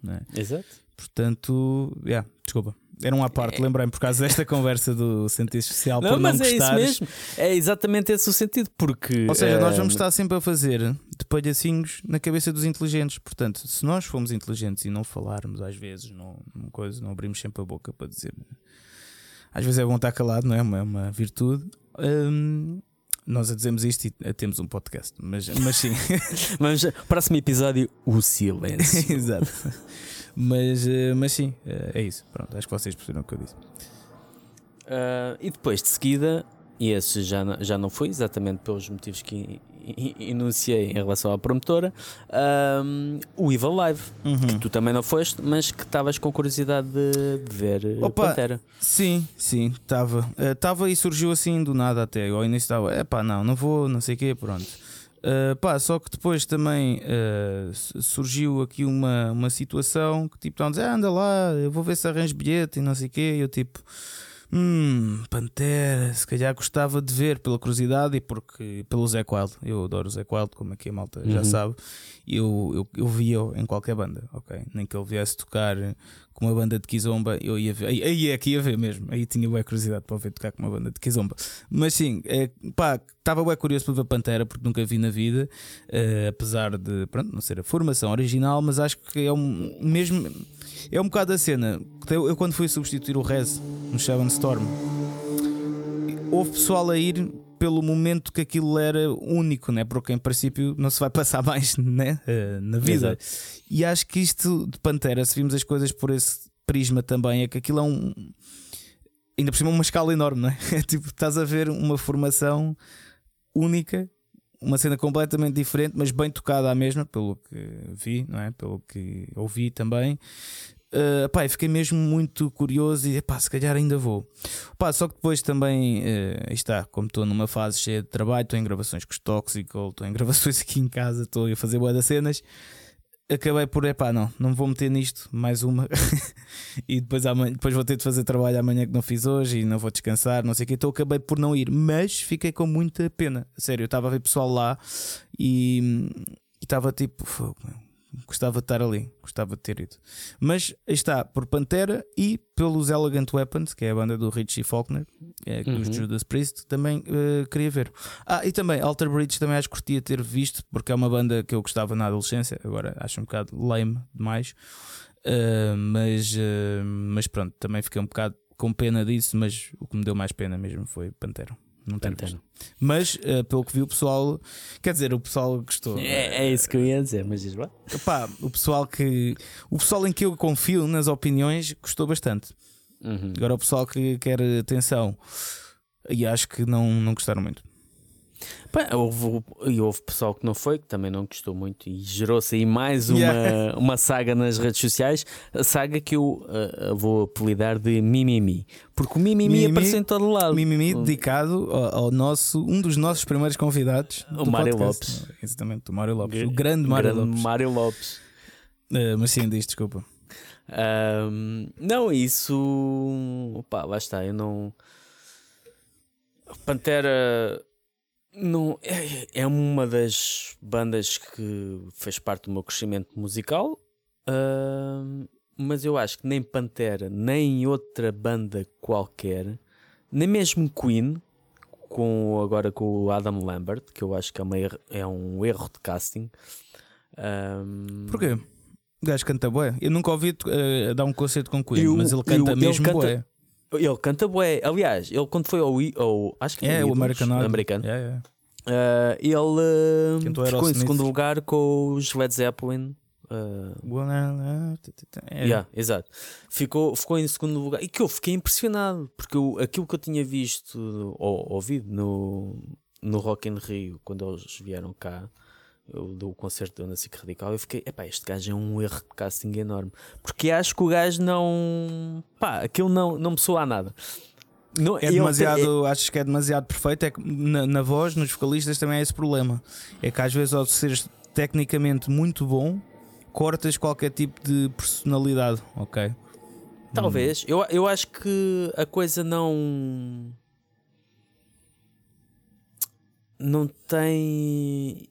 Speaker 2: Não é?
Speaker 1: Exato.
Speaker 2: Portanto, yeah, desculpa. Era um à parte, é. lembrei-me por causa desta conversa do sentido especial. Não, por
Speaker 1: mas
Speaker 2: não é
Speaker 1: gostares. isso mesmo. É exatamente esse o sentido, porque.
Speaker 2: Ou seja, nós vamos eh, estar sempre a fazer de palhacinhos na cabeça dos inteligentes. Portanto, se nós formos inteligentes e não falarmos, às vezes, não, coisa, não abrimos sempre a boca para dizer. Às vezes é bom estar calado, não é? Uma, é uma virtude. Hum, nós a dizemos isto e temos um podcast, mas, mas sim.
Speaker 1: mas próximo episódio, o silêncio.
Speaker 2: Exato. Mas, eh, mas sim, eh, é isso. Pronto, acho que vocês perceberam o que eu disse.
Speaker 1: Uh, e depois de seguida, e esse já, já não foi exatamente pelos motivos que enunciei em relação à promotora, um, o Evil Live, uhum. que tu também não foste, mas que estavas com curiosidade de, de ver Opa, Pantera.
Speaker 2: Sim, sim, estava. Estava uh, e surgiu assim do nada até. Ao início estava, é pá, não, não vou, não sei o quê, pronto. Uh, pá, só que depois também uh, surgiu aqui uma, uma situação que tipo, estão a dizer, ah, anda lá, eu vou ver se arranjo bilhete e não sei o quê. E eu tipo, hum, Pantera, se calhar gostava de ver pela curiosidade e porque pelo Zé Wild. Eu adoro o Zé Wild, como aqui a malta uhum. já sabe. Eu, eu, eu via em qualquer banda, ok? Nem que ele viesse tocar com uma banda de Kizomba, eu ia ver. Aí, aí é que ia ver mesmo. Aí tinha boa curiosidade para ver tocar com uma banda de Kizomba. Mas sim, é, pá, estava bem curioso para ver Pantera porque nunca vi na vida, uh, apesar de pronto, não ser a formação original, mas acho que é um mesmo. É um bocado a cena. Eu, eu quando fui substituir o Rez no Shadow Storm, houve pessoal a ir pelo momento que aquilo era único, né? porque em princípio não se vai passar mais né? Uh, na vida. Exato. E acho que isto de Pantera, se vimos as coisas por esse prisma também, é que aquilo é um. Ainda por cima, uma escala enorme, não é? É tipo, estás a ver uma formação única, uma cena completamente diferente, mas bem tocada à mesma, pelo que vi, não é? Pelo que ouvi também. Uh, pá, fiquei mesmo muito curioso e pá, se calhar ainda vou. Pá, só que depois também uh, está, como estou numa fase cheia de trabalho, estou em gravações com os Toxical, estou em gravações aqui em casa, estou a fazer boa das cenas acabei por, epá, não, não vou meter nisto, mais uma. e depois, amanhã, depois vou ter de fazer trabalho amanhã que não fiz hoje e não vou descansar, não sei o que. Então acabei por não ir, mas fiquei com muita pena. Sério, eu estava a ver pessoal lá e estava tipo, Gostava de estar ali, gostava de ter ido. Mas está por Pantera e pelos Elegant Weapons, que é a banda do Richie Faulkner, é, uhum. dos Judas Priest, também uh, queria ver. Ah, e também Alter Bridge também acho que curtia ter visto, porque é uma banda que eu gostava na adolescência, agora acho um bocado lame demais. Uh, mas, uh, mas pronto, também fiquei um bocado com pena disso, mas o que me deu mais pena mesmo foi Pantera. Não tenho Mas, uh, pelo que vi, o pessoal. Quer dizer, o pessoal gostou.
Speaker 1: É, é isso que eu ia dizer, mas diz lá.
Speaker 2: O pessoal que. O pessoal em que eu confio nas opiniões gostou bastante. Uhum. Agora, o pessoal que quer atenção e acho que não, não gostaram muito.
Speaker 1: Pá, houve, e houve pessoal que não foi, que também não gostou muito, e gerou-se aí mais uma, yeah. uma saga nas redes sociais. A saga que eu uh, vou apelidar de Mimimi, porque o Mimimi, Mimimi apareceu em todo lado.
Speaker 2: Mimimi dedicado ao, ao, nosso, um dos nossos primeiros convidados,
Speaker 1: o Mário Lopes.
Speaker 2: Exatamente, o Mário Lopes, o grande Mário Lopes.
Speaker 1: Mário Lopes.
Speaker 2: Uh, mas sim, diz, desculpa.
Speaker 1: não, isso. Pá, lá está, eu não. Pantera não, é, é uma das bandas que fez parte do meu crescimento musical, uh, mas eu acho que nem Pantera, nem outra banda qualquer, nem mesmo Queen, com, agora com o Adam Lambert, que eu acho que é, uma, é um erro de casting. Um...
Speaker 2: Porquê? O gajo canta bué. Eu nunca ouvi uh, dar um concerto com Queen, eu, mas ele canta eu, mesmo bué.
Speaker 1: Ele canta bué. Aliás, ele quando foi ao, ao acho que
Speaker 2: é, o American
Speaker 1: americano. Yeah, yeah. Uh, ele uh, ficou em segundo lugar com os Led Zeppelin. Uh, é. yeah, exato. Ficou, ficou em segundo lugar. E que eu fiquei impressionado, porque eu, aquilo que eu tinha visto ou ouvido no, no Rock in Rio, quando eles vieram cá, eu, do concerto da SIC Radical, eu fiquei, epá, este gajo é um erro de casting enorme. Porque acho que o gajo não. pá, aquilo não, não me soa a nada.
Speaker 2: Não, é demasiado, é... acho que é demasiado perfeito. É que na, na, voz, nos vocalistas também é esse problema. É que às vezes, ao seres tecnicamente muito bom, cortas qualquer tipo de personalidade, ok?
Speaker 1: Talvez. Hum. Eu, eu acho que a coisa não. Não tem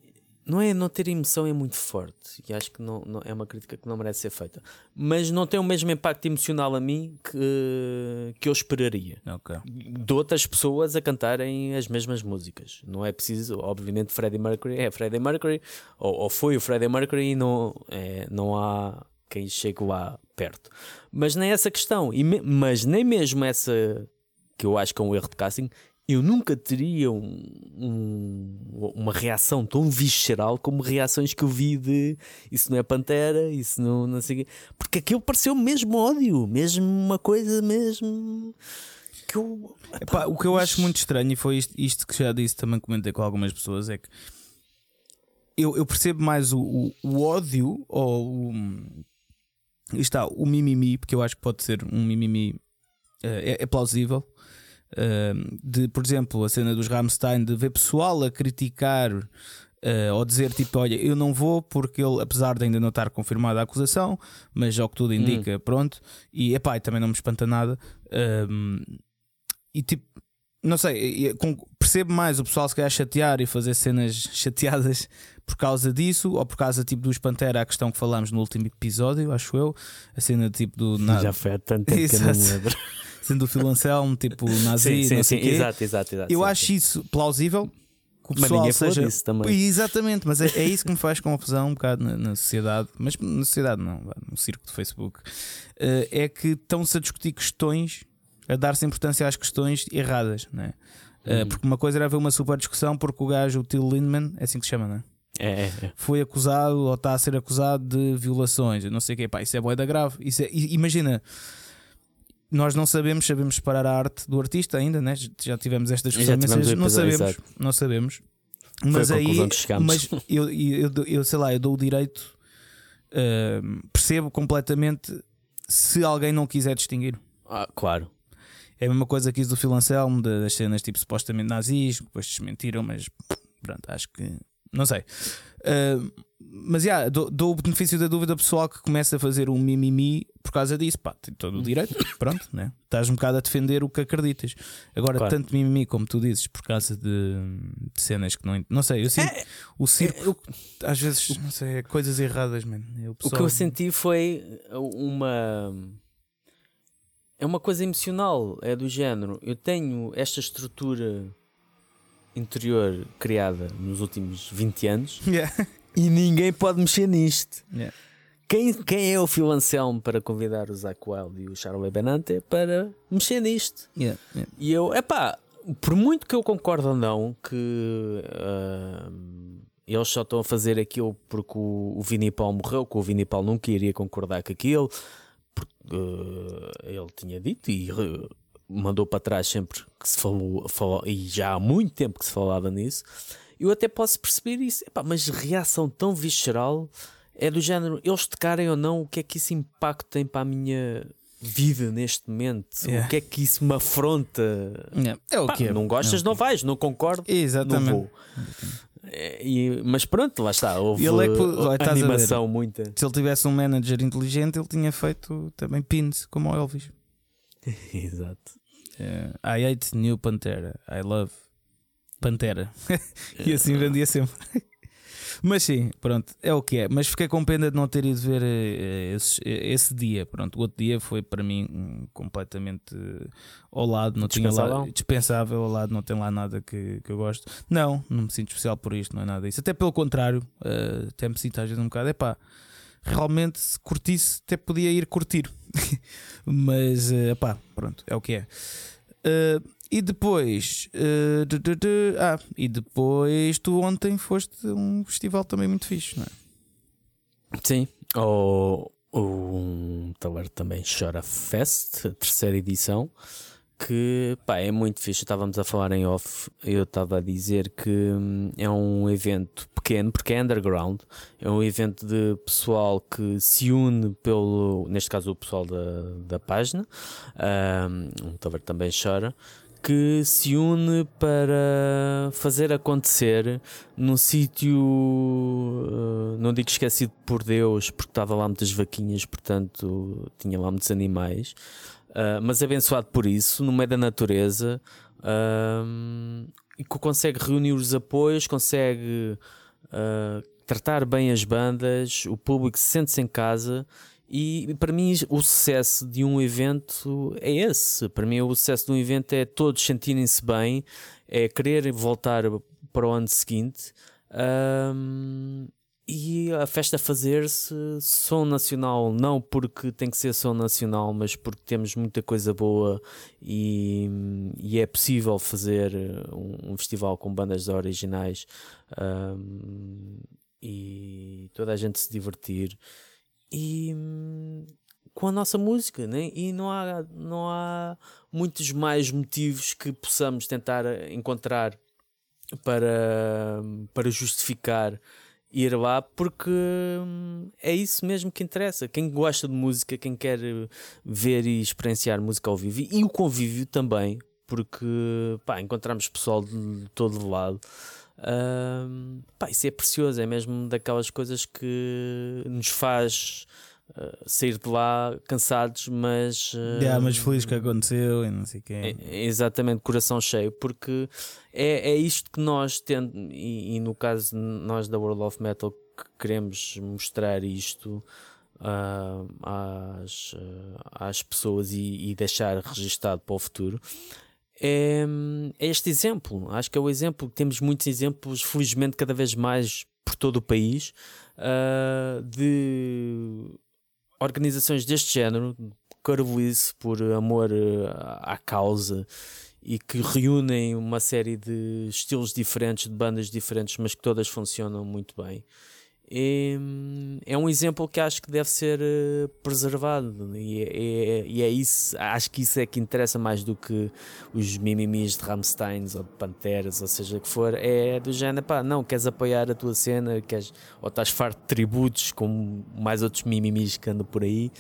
Speaker 1: não é não ter emoção é muito forte e acho que não, não, é uma crítica que não merece ser feita. Mas não tem o mesmo impacto emocional a mim que, que eu esperaria.
Speaker 2: Okay.
Speaker 1: de outras pessoas a cantarem as mesmas músicas. Não é preciso obviamente Freddie Mercury é Freddie Mercury ou, ou foi o Freddie Mercury e não, é, não há quem chegue lá perto. Mas nem essa questão e me, mas nem mesmo essa que eu acho que é um erro de casting eu nunca teria um, um, uma reação tão visceral como reações que eu vi de isso não é Pantera, isso não, não sei o quê. Porque aquilo pareceu mesmo ódio, mesmo uma coisa mesmo. Que eu,
Speaker 2: epá, o que eu acho muito estranho, e foi isto, isto, que já disse, também comentei com algumas pessoas, é que eu, eu percebo mais o, o, o ódio ou o, está, o mimimi, porque eu acho que pode ser um mimimi, eh, é, é plausível de, por exemplo, a cena dos Rammstein, de ver pessoal a criticar uh, ou dizer tipo, olha, eu não vou porque ele, apesar de ainda não estar confirmada a acusação, mas ao que tudo indica, hum. pronto, e epá, também não me espanta nada. e tipo, não sei, percebo mais o pessoal se quer chatear e fazer cenas chateadas por causa disso, ou por causa tipo dos Pantera, a questão que falámos no último episódio, acho eu, a cena tipo do.
Speaker 1: Nada. Já foi há tanto tempo que eu não me lembro
Speaker 2: sendo o Phil Anselmo, tipo nazi, sim, sim, sim.
Speaker 1: Exato, exato, exato,
Speaker 2: Eu acho isso plausível. Que o pessoal mas seja... disso também. Exatamente, mas é, é, isso que me faz confusão um bocado na, na, sociedade, mas na sociedade não, no circo do Facebook. Uh, é que estão-se a discutir questões, a dar-se importância às questões erradas, né? Uh, Porque uma coisa era haver uma super discussão porque o gajo, o Till Lindemann, é assim que se chama, né?
Speaker 1: É, é, é.
Speaker 2: Foi acusado ou está a ser acusado de violações, eu não sei o que, pá, isso é boeda grave. Isso é, imagina, nós não sabemos, sabemos separar a arte do artista ainda, né? já tivemos estas discussões, não sabemos, não sabemos. Mas aí, mas eu, eu, eu, sei lá, eu dou o direito, uh, percebo completamente se alguém não quiser distinguir.
Speaker 1: Ah, claro.
Speaker 2: É a mesma coisa que isso do Phil Anselmo, das cenas tipo supostamente nazis, depois desmentiram, mas pronto, acho que não sei. Uh, mas já, yeah, dou, dou, o benefício da dúvida pessoal que começa a fazer um mimimi por causa disso. Pá, tem todo o direito, pronto, né? Estás um bocado a defender o que acreditas. Agora, claro. tanto mimimi como tu dizes, por causa de, de cenas que não. Não sei, eu sinto. É, o circo, é, eu, às vezes, não sei, é coisas erradas, mano.
Speaker 1: O que eu senti foi uma. É uma coisa emocional, é do género. Eu tenho esta estrutura interior criada nos últimos 20 anos
Speaker 2: yeah.
Speaker 1: E ninguém pode mexer nisto. Yeah. Quem, quem é o Phil Anselmo para convidar o Zach Wild e o Charlie Benante para mexer nisto?
Speaker 2: Yeah.
Speaker 1: E eu, é pá, por muito que eu concorde ou não que uh, eles só estão a fazer aquilo porque o, o Vini Paul morreu, que o Vini Paul nunca iria concordar com aquilo, porque uh, ele tinha dito e uh, mandou para trás sempre que se falou, falou, e já há muito tempo que se falava nisso, eu até posso perceber isso. Epá, mas reação tão visceral é do género, eles tocarem ou não, o que é que isso impacto tem para a minha vida neste momento? Yeah. O que é que isso me afronta?
Speaker 2: Yeah. É o Pá, que é.
Speaker 1: Não gostas, é não vais, não concordo,
Speaker 2: Exatamente.
Speaker 1: não vou. É, e, mas pronto, lá está. Houve ele é que, animação muita.
Speaker 2: Se ele tivesse um manager inteligente, ele tinha feito também pins como o Elvis.
Speaker 1: Exato.
Speaker 2: I hate New Pantera. I love Pantera. e assim vendia sempre. Mas sim, pronto, é o que é. Mas fiquei com pena de não ter ido ver uh, esse, esse, dia. Pronto, o outro dia foi para mim um, completamente uh, ao lado, não tinha lá, dispensável ao lado, não tem lá nada que, que eu gosto. Não, não me sinto especial por isto, não é nada disso. Até pelo contrário, uh, até me sinto às vezes um bocado, é pá, realmente se curtisse, até podia ir curtir. Mas, uh, pá, pronto, é o que é. Uh, e depois, uh, de, de, de, ah, e depois tu ontem foste a um festival também muito fixe, não é?
Speaker 1: Sim, o, o Talar também Chora Fest, terceira edição que pá, é muito fixe. Estávamos a falar em off, eu estava a dizer que hum, é um evento pequeno, porque é underground, é um evento de pessoal que se une pelo, neste caso o pessoal da, da página, um, talvez também chora, que se une para fazer acontecer num sítio, uh, não digo esquecido por Deus, porque estava lá muitas vaquinhas, portanto tinha lá muitos animais, uh, mas abençoado por isso, no meio da natureza, uh, e que consegue reunir os apoios, consegue tratar bem as bandas, o público sente-se em casa. E para mim, o sucesso de um evento é esse. Para mim, o sucesso de um evento é todos sentirem-se bem, é querer voltar para o ano seguinte. Um, e a festa fazer-se som nacional, não porque tem que ser som nacional, mas porque temos muita coisa boa e, e é possível fazer um, um, festival com bandas originais um, e toda a gente se divertir e com a nossa música, né? e não há, não há muitos mais motivos que possamos tentar encontrar para, para justificar ir lá porque é isso mesmo que interessa. Quem gosta de música, quem quer ver e experienciar música ao vivo e o convívio também, porque pá, encontramos pessoal de todo lado. Uh, pá, isso é precioso, é mesmo daquelas coisas que nos faz uh, sair de lá cansados, mas.
Speaker 2: Uh, yeah, mas feliz que aconteceu e não sei o que.
Speaker 1: É, exatamente, coração cheio, porque é, é isto que nós temos, e, e, no caso nós da World of Metal, que queremos mostrar isto. Uh, às, uh, às pessoas e, e, deixar registado para o futuro é, é, este exemplo. Acho que é o exemplo. Temos muitos exemplos, felizmente, cada vez mais por todo o país, uh, de organizações deste género, carolice por amor à causa e que reúnem uma série de estilos diferentes, de bandas diferentes, mas que todas funcionam muito bem. É, um exemplo que acho que deve ser uh, preservado e é, é, e é, isso, acho que isso é que interessa mais do que os mimimis de Rammsteins ou de Panteras, ou seja o que for, é do género, pá, não, queres apoiar a tua cena, queres, ou estás farto de tributos, como mais outros mimimis que andam por aí,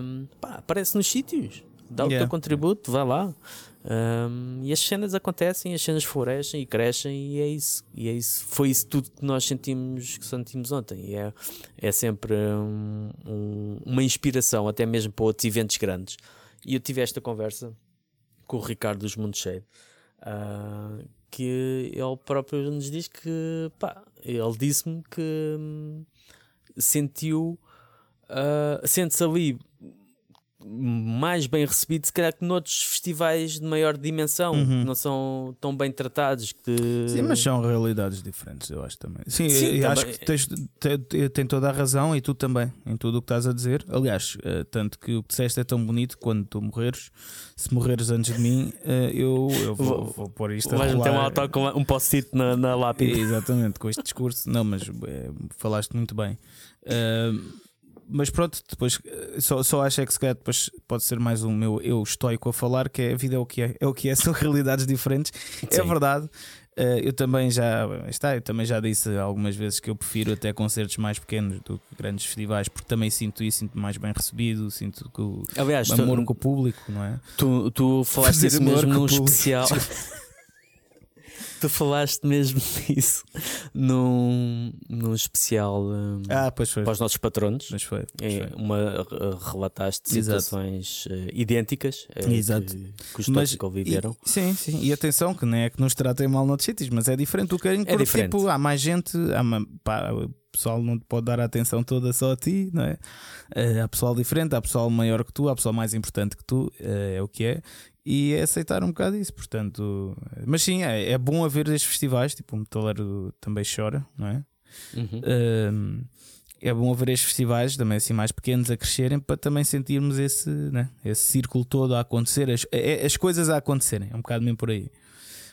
Speaker 1: um, pá, aparece nos sítios, dá yeah. o teu contributo, vá lá. Um, e as cenas acontecem, as cenas florescem e crescem, e é isso. E é isso. Foi isso tudo que nós sentimos que sentimos ontem. E é, é sempre um, um, uma inspiração, até mesmo para outros eventos grandes. E eu tive esta conversa com o Ricardo dos Mundos Cheio, uh, que ele próprio nos diz que pá, ele disse-me que hum, sentiu, uh, sente-se ali mais bem recebido, se calhar que noutros festivais de maior dimensão, uhum. que não são tão bem tratados. Que...
Speaker 2: Sim, mas são realidades diferentes, eu acho também. Sim, Sim eu, também. acho que tens, tem toda a razão e tu também, em tudo o que estás a dizer. Aliás, uh, tanto que o que disseste é tão bonito quando tu morreres. Se morreres antes de mim, uh, eu, eu vou, vou, vou pôr isto
Speaker 1: Vais a. Vais meter um post-it na, na lápide.
Speaker 2: Exatamente, com este discurso. Não, mas é, falaste muito bem. Uh, mas pronto, depois só, só acho é que se calhar depois pode ser mais um meu eu estoico a falar que é a vida é o que é, é o que é, são realidades diferentes. É Sim. É verdade. Uh, eu também já está, eu também já disse algumas vezes que eu prefiro até concertos mais pequenos do que grandes festivais, porque também sinto isso, sinto mais bem recebido, sinto que o
Speaker 1: Aliás,
Speaker 2: amor tu, com o público, não é?
Speaker 1: Tu, tu falaste Fazer isso mesmo num especial. tu falaste mesmo disso num, num especial um,
Speaker 2: ah, pois foi.
Speaker 1: para os nossos patronos.
Speaker 2: Pois foi,
Speaker 1: pois é, uma, relataste situações uh, idênticas uh, Exato. que, que os mas, viveram.
Speaker 2: E, sim, sim. E atenção, que não é que nos tratem mal noutros sítios, mas é diferente o carinho. É porque, diferente. Tipo, há mais gente, há uma, pá, o pessoal não te pode dar a atenção toda só a ti, não é? Uh, há pessoal diferente, há pessoal maior que tu, há pessoal mais importante que tu, é o que é e é aceitar um bocado isso, portanto. Mas sim, é, é bom haver estes festivais, tipo o Metaleiro também chora, não é? Uhum. é bom haver estes festivais também assim mais pequenos a crescerem para também sentirmos esse, né, esse círculo todo a acontecer, as, é, as coisas a acontecerem, é um bocado mesmo por aí.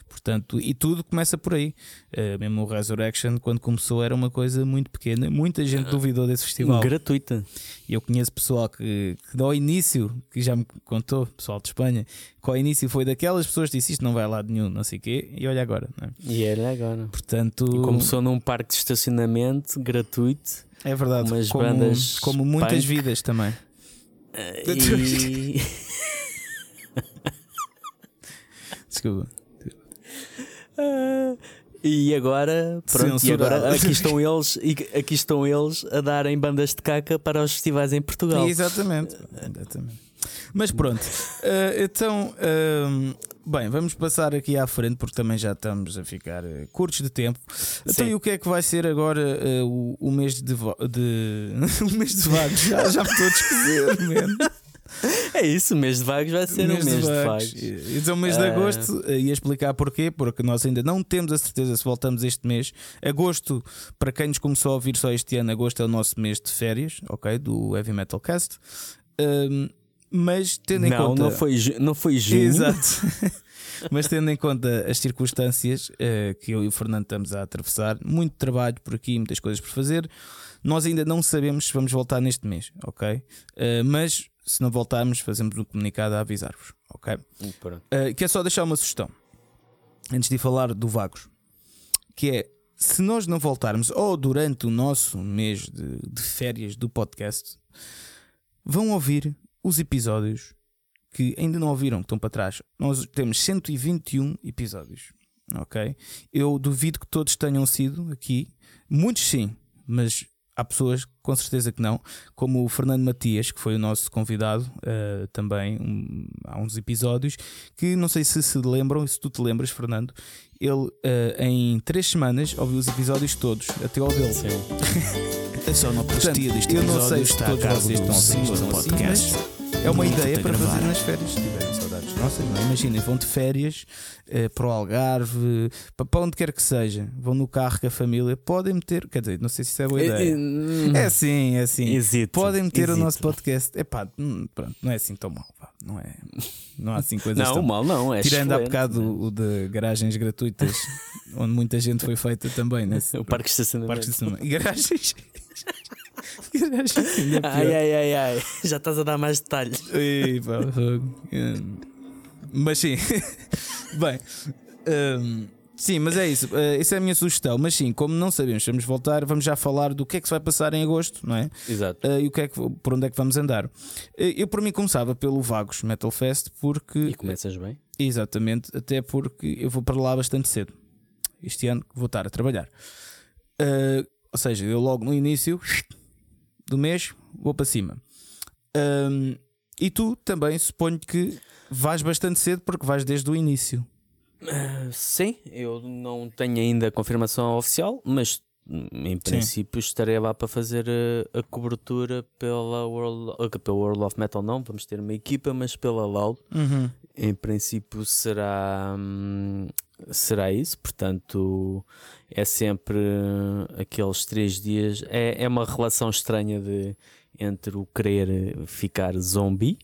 Speaker 2: Portanto, e tudo começa por aí. Uh, mesmo o Resurrection, quando começou, era uma coisa muito pequena. Muita gente uh, duvidou desse festival.
Speaker 1: Gratuita.
Speaker 2: E eu conheço pessoal que, que ao início, que já me contou, pessoal de Espanha, que ao início foi daquelas pessoas que disse isto não vai lá de nenhum, não sei o quê, e olha agora. É?
Speaker 1: E olha agora.
Speaker 2: Portanto,
Speaker 1: e começou num parque de estacionamento gratuito.
Speaker 2: É verdade, umas como, bandas como muitas punk. vidas também.
Speaker 1: Uh, e...
Speaker 2: Desculpa.
Speaker 1: E agora, pronto, e agora aqui estão eles aqui estão eles a darem bandas de caca para os festivais em Portugal.
Speaker 2: Exatamente. Exatamente. Mas pronto, uh, então, uh, bem, vamos passar aqui à frente porque também já estamos a ficar uh, curtos de tempo. Então, Sim. Então, e o que é que vai ser agora o, o, mês de, de o mês de vagos? Já, já me estou a despedir,
Speaker 1: É isso, o mês de vagos vai ser o mês, mês de, vagos. de vagos.
Speaker 2: Então, o mês de ah. agosto, uh, ia explicar porquê, porque nós ainda não temos a certeza se voltamos este mês. Agosto, para quem nos começou a ouvir só este ano, agosto é o nosso mês de férias, ok? Do Heavy Metal Cast. Um, mas tendo em
Speaker 1: não,
Speaker 2: conta.
Speaker 1: Não, foi, não foi junho.
Speaker 2: Exato. mas tendo em conta as circunstâncias uh, que eu e o Fernando estamos a atravessar, muito trabalho por aqui, muitas coisas por fazer, nós ainda não sabemos se vamos voltar neste mês, ok? Uh, mas se não voltarmos, fazemos um comunicado a avisar-vos, ok? Uh, que é só deixar uma sugestão antes de falar do Vagos, que é se nós não voltarmos ou durante o nosso mês de, de férias do podcast, vão ouvir os episódios que ainda não ouviram, que estão para trás. Nós temos 121 episódios, ok? Eu duvido que todos tenham sido aqui, muitos sim, mas há pessoas, com certeza que não, como o Fernando Matias, que foi o nosso convidado uh, também um, há uns episódios, que não sei se se lembram, se tu te lembras, Fernando, ele uh, em três semanas ouviu os episódios todos, até ao dele. Sim.
Speaker 1: a sonoplastia deste
Speaker 2: episódio eu não sei se todos vocês estão assim, no podcast. É uma ideia para fazer nas férias, se tiverem nossas. Não é? Imaginem, vão de férias eh, para o Algarve, para, onde quer que seja, vão no carro com a família, podem meter, quer dizer, não sei se isso é boa ideia. É, é sim, é sim. Podem meter o nosso podcast. É pá, hum, pronto, não é assim tão mal. não é? Não há assim coisas
Speaker 1: Não,
Speaker 2: tão...
Speaker 1: mal não. É
Speaker 2: Tirando há bocado
Speaker 1: né?
Speaker 2: o, de garagens gratuitas, onde muita gente foi feita também, né?
Speaker 1: O parque de estacionamento.
Speaker 2: Parques de estacionamento. E garagens.
Speaker 1: Ai, ai, ai, ai. Já estás a dar mais detalhes.
Speaker 2: Ei, pá. Hum, Mas sim, bem, hum, sim, mas é isso. Uh, essa é a minha sugestão. Mas sim, como não sabemos, vamos voltar, vamos já falar do que é que se vai passar em agosto, não é?
Speaker 1: Exato.
Speaker 2: Uh, e o que é que, por onde é que vamos andar. Uh, eu, por mim, começava pelo Vagos Metal Fest, porque.
Speaker 1: E começas bem?
Speaker 2: Exatamente, até porque eu vou para lá bastante cedo. Este ano vou estar a trabalhar. Ou seja, eu logo no início do mês vou para cima. Um, e tu também suponho que vais bastante cedo porque vais desde o início.
Speaker 1: Ah, sim, eu não tenho ainda a confirmação oficial, mas hum, em princípio estarei lá para fazer a, a cobertura pela World, ah, pela World of Metal. Não, vamos ter uma equipa, mas pela LOL. Em princípio será, hum, será isso, portanto é sempre aqueles três dias. É, é uma relação estranha de, entre o querer ficar zombie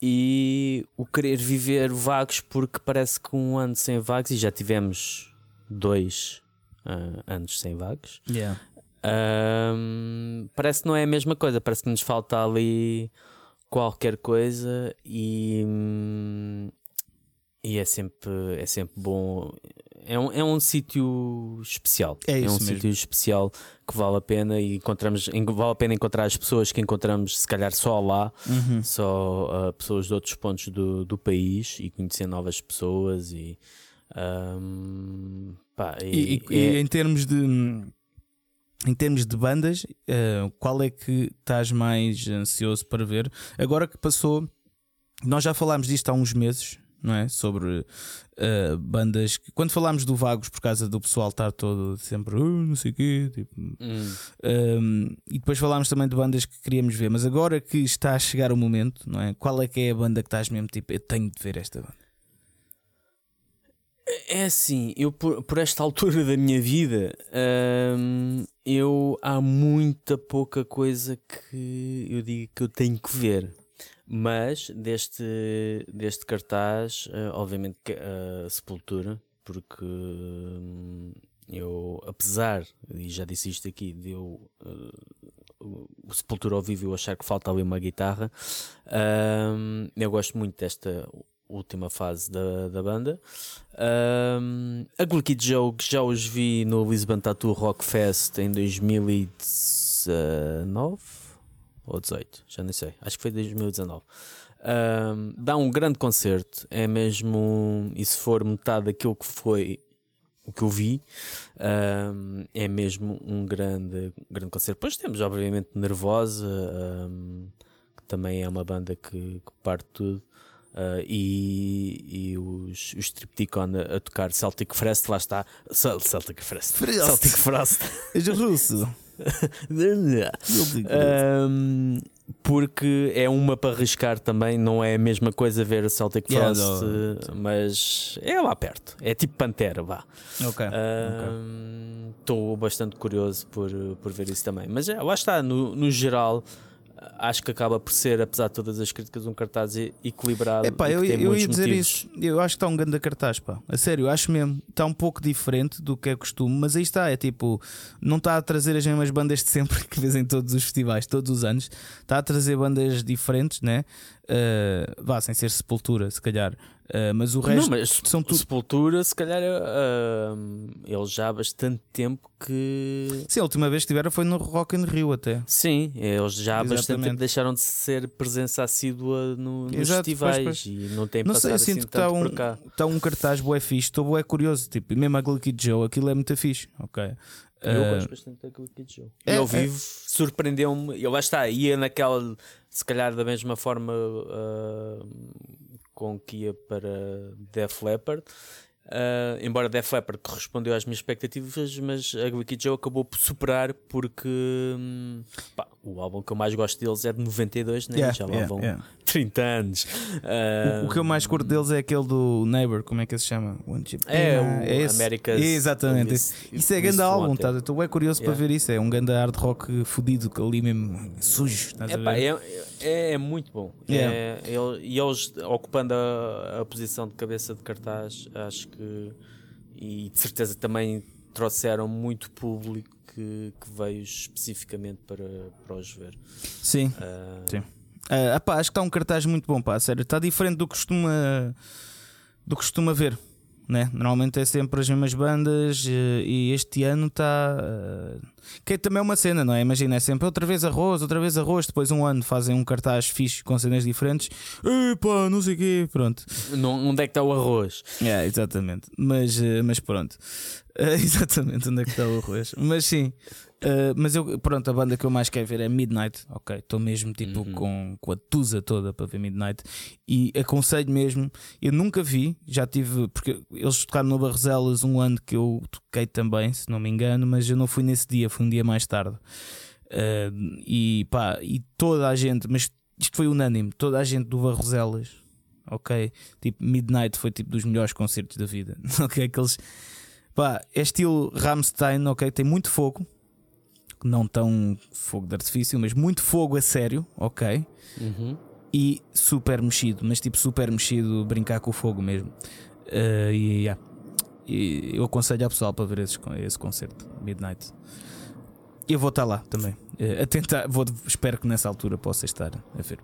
Speaker 1: e o querer viver vagos, porque parece que um ano sem vagos, e já tivemos dois ah, anos sem vagos,
Speaker 2: Yeah.
Speaker 1: Ahm, parece que não é a mesma coisa, parece que nos falta ali qualquer coisa e, hum, e é sempre é sempre bom. É um, é um sítio especial.
Speaker 2: É isso
Speaker 1: um
Speaker 2: mesmo.
Speaker 1: sítio especial que vale a pena e encontramos, en- vale a pena encontrar as pessoas que encontramos se calhar só lá,
Speaker 2: Uhum.
Speaker 1: só ah, pessoas de outros pontos do, do país e conhecer novas pessoas e, ahm, pá, e-
Speaker 2: E, e-
Speaker 1: é-
Speaker 2: em termos de em termos de bandas, eh, qual é que estás mais ansioso para ver? Agora que passou, nós já falámos disto há uns meses, não é? Sobre eh, bandas que quando falámos do Vagos por causa do pessoal estar todo sempre "Ah, não sei o quê, tipo,
Speaker 1: Hum.
Speaker 2: Um, e depois falámos também de bandas que queríamos ver, mas agora que está a chegar o momento, não é? Qual é que é a banda que estás mesmo tipo, eu tenho de ver esta banda?
Speaker 1: É assim, eu por, por esta altura da minha vida, hum, eu há muita pouca coisa que eu digo que eu tenho que ver. Mas deste, deste cartaz, eh, obviamente a Sepultura, porque hum, eu, apesar, e já disse isto aqui, de eu eh, o Sepultura ao vivo eu achar que falta ali uma guitarra, hum, eu gosto muito desta última fase da, da banda. Um, a Glicky Joe, que já os vi no Lisbon Tattoo Rock Fest em 2019 ou 18, já nem sei, acho que foi 2019. Um, dá um grande concerto, é mesmo, e se for metade daquilo que foi o que eu vi, um, é mesmo um grande, grande concerto. Depois temos, obviamente, Nervosa, um, que também é uma banda que, que parte tudo. Uh, e, e os, os Tripticon a, a tocar Celtic Frost, lá está. Cel- Celtic Frost.
Speaker 2: Frost.
Speaker 1: Celtic Frost.
Speaker 2: És russo.
Speaker 1: Um, porque é uma para arriscar também, não é a mesma coisa ver Celtic Frost, uh, mas é lá perto. É tipo Pantera, vá.
Speaker 2: ok.
Speaker 1: Estou bastante curioso por, por ver isso também. Mas é, lá está, no, no geral, acho que acaba por ser, apesar de todas as críticas, um cartaz equilibrado.
Speaker 2: Epá,
Speaker 1: que
Speaker 2: eu,
Speaker 1: tem
Speaker 2: eu ia dizer
Speaker 1: motivos.
Speaker 2: isso. Eu acho que está um grande cartaz, pá. A sério, acho mesmo. Está um pouco diferente do que é costume, mas aí está. É tipo, não está a trazer as mesmas bandas de sempre que vês em todos os festivais, todos os anos. Está a trazer bandas diferentes, né? Uh, vá, sem ser Sepultura, se calhar. Uh, mas o resto
Speaker 1: não, mas
Speaker 2: são tudo.
Speaker 1: Sepultura, se calhar, uh, eles já há bastante tempo que.
Speaker 2: Sim, a última vez que estiveram foi no Rock in Rio até.
Speaker 1: Sim, eles já há bastante
Speaker 2: Exatamente.
Speaker 1: tempo deixaram de ser presença assídua no, nos
Speaker 2: Exato,
Speaker 1: festivais
Speaker 2: pois, pois.
Speaker 1: e não têm
Speaker 2: Não
Speaker 1: passado
Speaker 2: sei, eu
Speaker 1: assim
Speaker 2: sinto que está um,
Speaker 1: por cá.
Speaker 2: tá um cartaz bué fixe, estou bué curioso. Tipo, e mesmo a Glicky Joe, aquilo é muito fixe. Ok.
Speaker 1: Eu
Speaker 2: Uh,
Speaker 1: gosto bastante daquilo que Joe.
Speaker 2: é,
Speaker 1: e ao
Speaker 2: é.
Speaker 1: vivo surpreendeu-me. Eu lá está, ia naquela, se calhar da mesma forma ah, com que ia para Def Leppard. Ah, embora Def Leppard correspondeu às minhas expectativas, mas a Glicky Joe acabou por superar porque hum, pá, o, álbum que eu mais gosto deles é de 92, né?
Speaker 2: Yeah,
Speaker 1: já lá vão
Speaker 2: yeah.
Speaker 1: 30 anos.
Speaker 2: O, o que eu mais curto deles é aquele do Neighbor, como é que se chama? One Chip.
Speaker 1: É, o
Speaker 2: é esse.
Speaker 1: America's
Speaker 2: Exatamente.
Speaker 1: Least-
Speaker 2: Isso é grande álbum, tá? estou bem curioso para ver isso. É um grande hard rock fudido, que ali mesmo sujo. Ver?
Speaker 1: é, é, é muito bom. É, ele- e eles ocupando a, a posição de cabeça de cartaz, acho que e de certeza também trouxeram muito público que, que veio especificamente para, para os ver.
Speaker 2: Sim.
Speaker 1: Ah,
Speaker 2: Sim. Ah, pá, acho que está um cartaz muito bom, pá, sério. Está diferente do que costuma, do que costuma ver. Né? Normalmente é sempre as mesmas bandas eh, e este ano está. eh, que também é uma cena, não é? Imagina, é sempre outra vez arroz, outra vez arroz. Depois um ano fazem um cartaz fixe com cenas diferentes. Epá, não sei o quê. Pronto.
Speaker 1: não- onde é que está o arroz?
Speaker 2: É, exatamente. Mas, eh, mas pronto. Exatamente onde é que está o arroz. Mas sim. Eh, mas eu, pronto, a banda que eu mais quero ver é Midnight. Ok, estou mesmo tipo
Speaker 1: Uhum.
Speaker 2: com, com a tusa toda para ver Midnight. E aconselho mesmo. Eu nunca vi, já tive, porque eles tocaram no Barroselas um ano que eu toquei também, se não me engano, mas eu não fui nesse dia, fui um dia mais tarde. Eh, e pá, e toda a gente, mas isto foi unânime, toda a gente do Barroselas ok? Tipo, Midnight foi tipo dos melhores concertos da vida, ok? Aqueles, pá, é estilo Rammstein, ok? Tem muito fogo, não tão fogo de artifício, mas muito fogo a sério, ok?
Speaker 1: Uhum.
Speaker 2: E super mexido, mas tipo super mexido, brincar com o fogo mesmo. Eh, e, yeah. E eu aconselho ao pessoal para ver esse, esse concerto, Midnight. Eu vou estar lá também. Eh, a tentar, vou, espero que nessa altura possa estar a ver.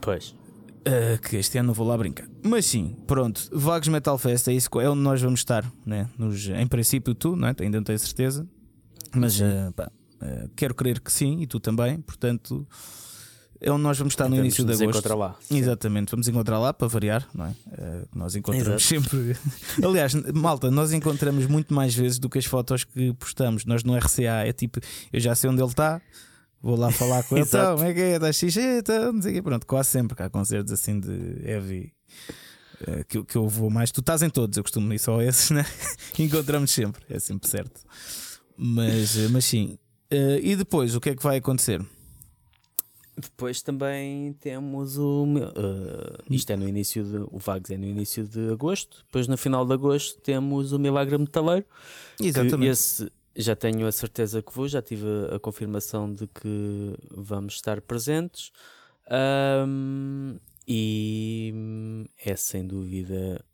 Speaker 1: Pois.
Speaker 2: Uh, que este ano não vou lá brincar. Mas sim, pronto, Vagos Metal Fest é isso é onde nós vamos estar, né? Nos, em princípio, tu, não é? ainda não tenho certeza, mas uh, pá, uh, quero crer que sim, e tu também, portanto, é onde nós vamos estar no
Speaker 1: Vamos
Speaker 2: início de agosto.
Speaker 1: encontrar lá.
Speaker 2: Exatamente, vamos encontrar lá para variar, não é? Uh, nós encontramos sempre. Aliás, malta, nós encontramos muito mais vezes do que as fotos que postamos. Nós no RCA é tipo, eu já sei onde ele está, vou lá falar com ele, então,
Speaker 1: Exato.
Speaker 2: como é que é? Da xixi, então, não sei o quê. Pronto, quase sempre que há concertos assim de heavy. uh, Que, eu- que eu vou mais, tu estás em todos, eu costumo ir só a esses, né? Encontramos sempre, é sempre certo. Mas, mas sim, Uh, e depois o que é que vai acontecer?
Speaker 1: Depois também temos o. eh, isto é no início de. O Vagos é no início de agosto. Depois no final de agosto temos o Milagre Metaleiro.
Speaker 2: Exatamente.
Speaker 1: esse já tenho a certeza que vou, já tive a, confirmação de que vamos estar presentes. Ahm, e é sem dúvida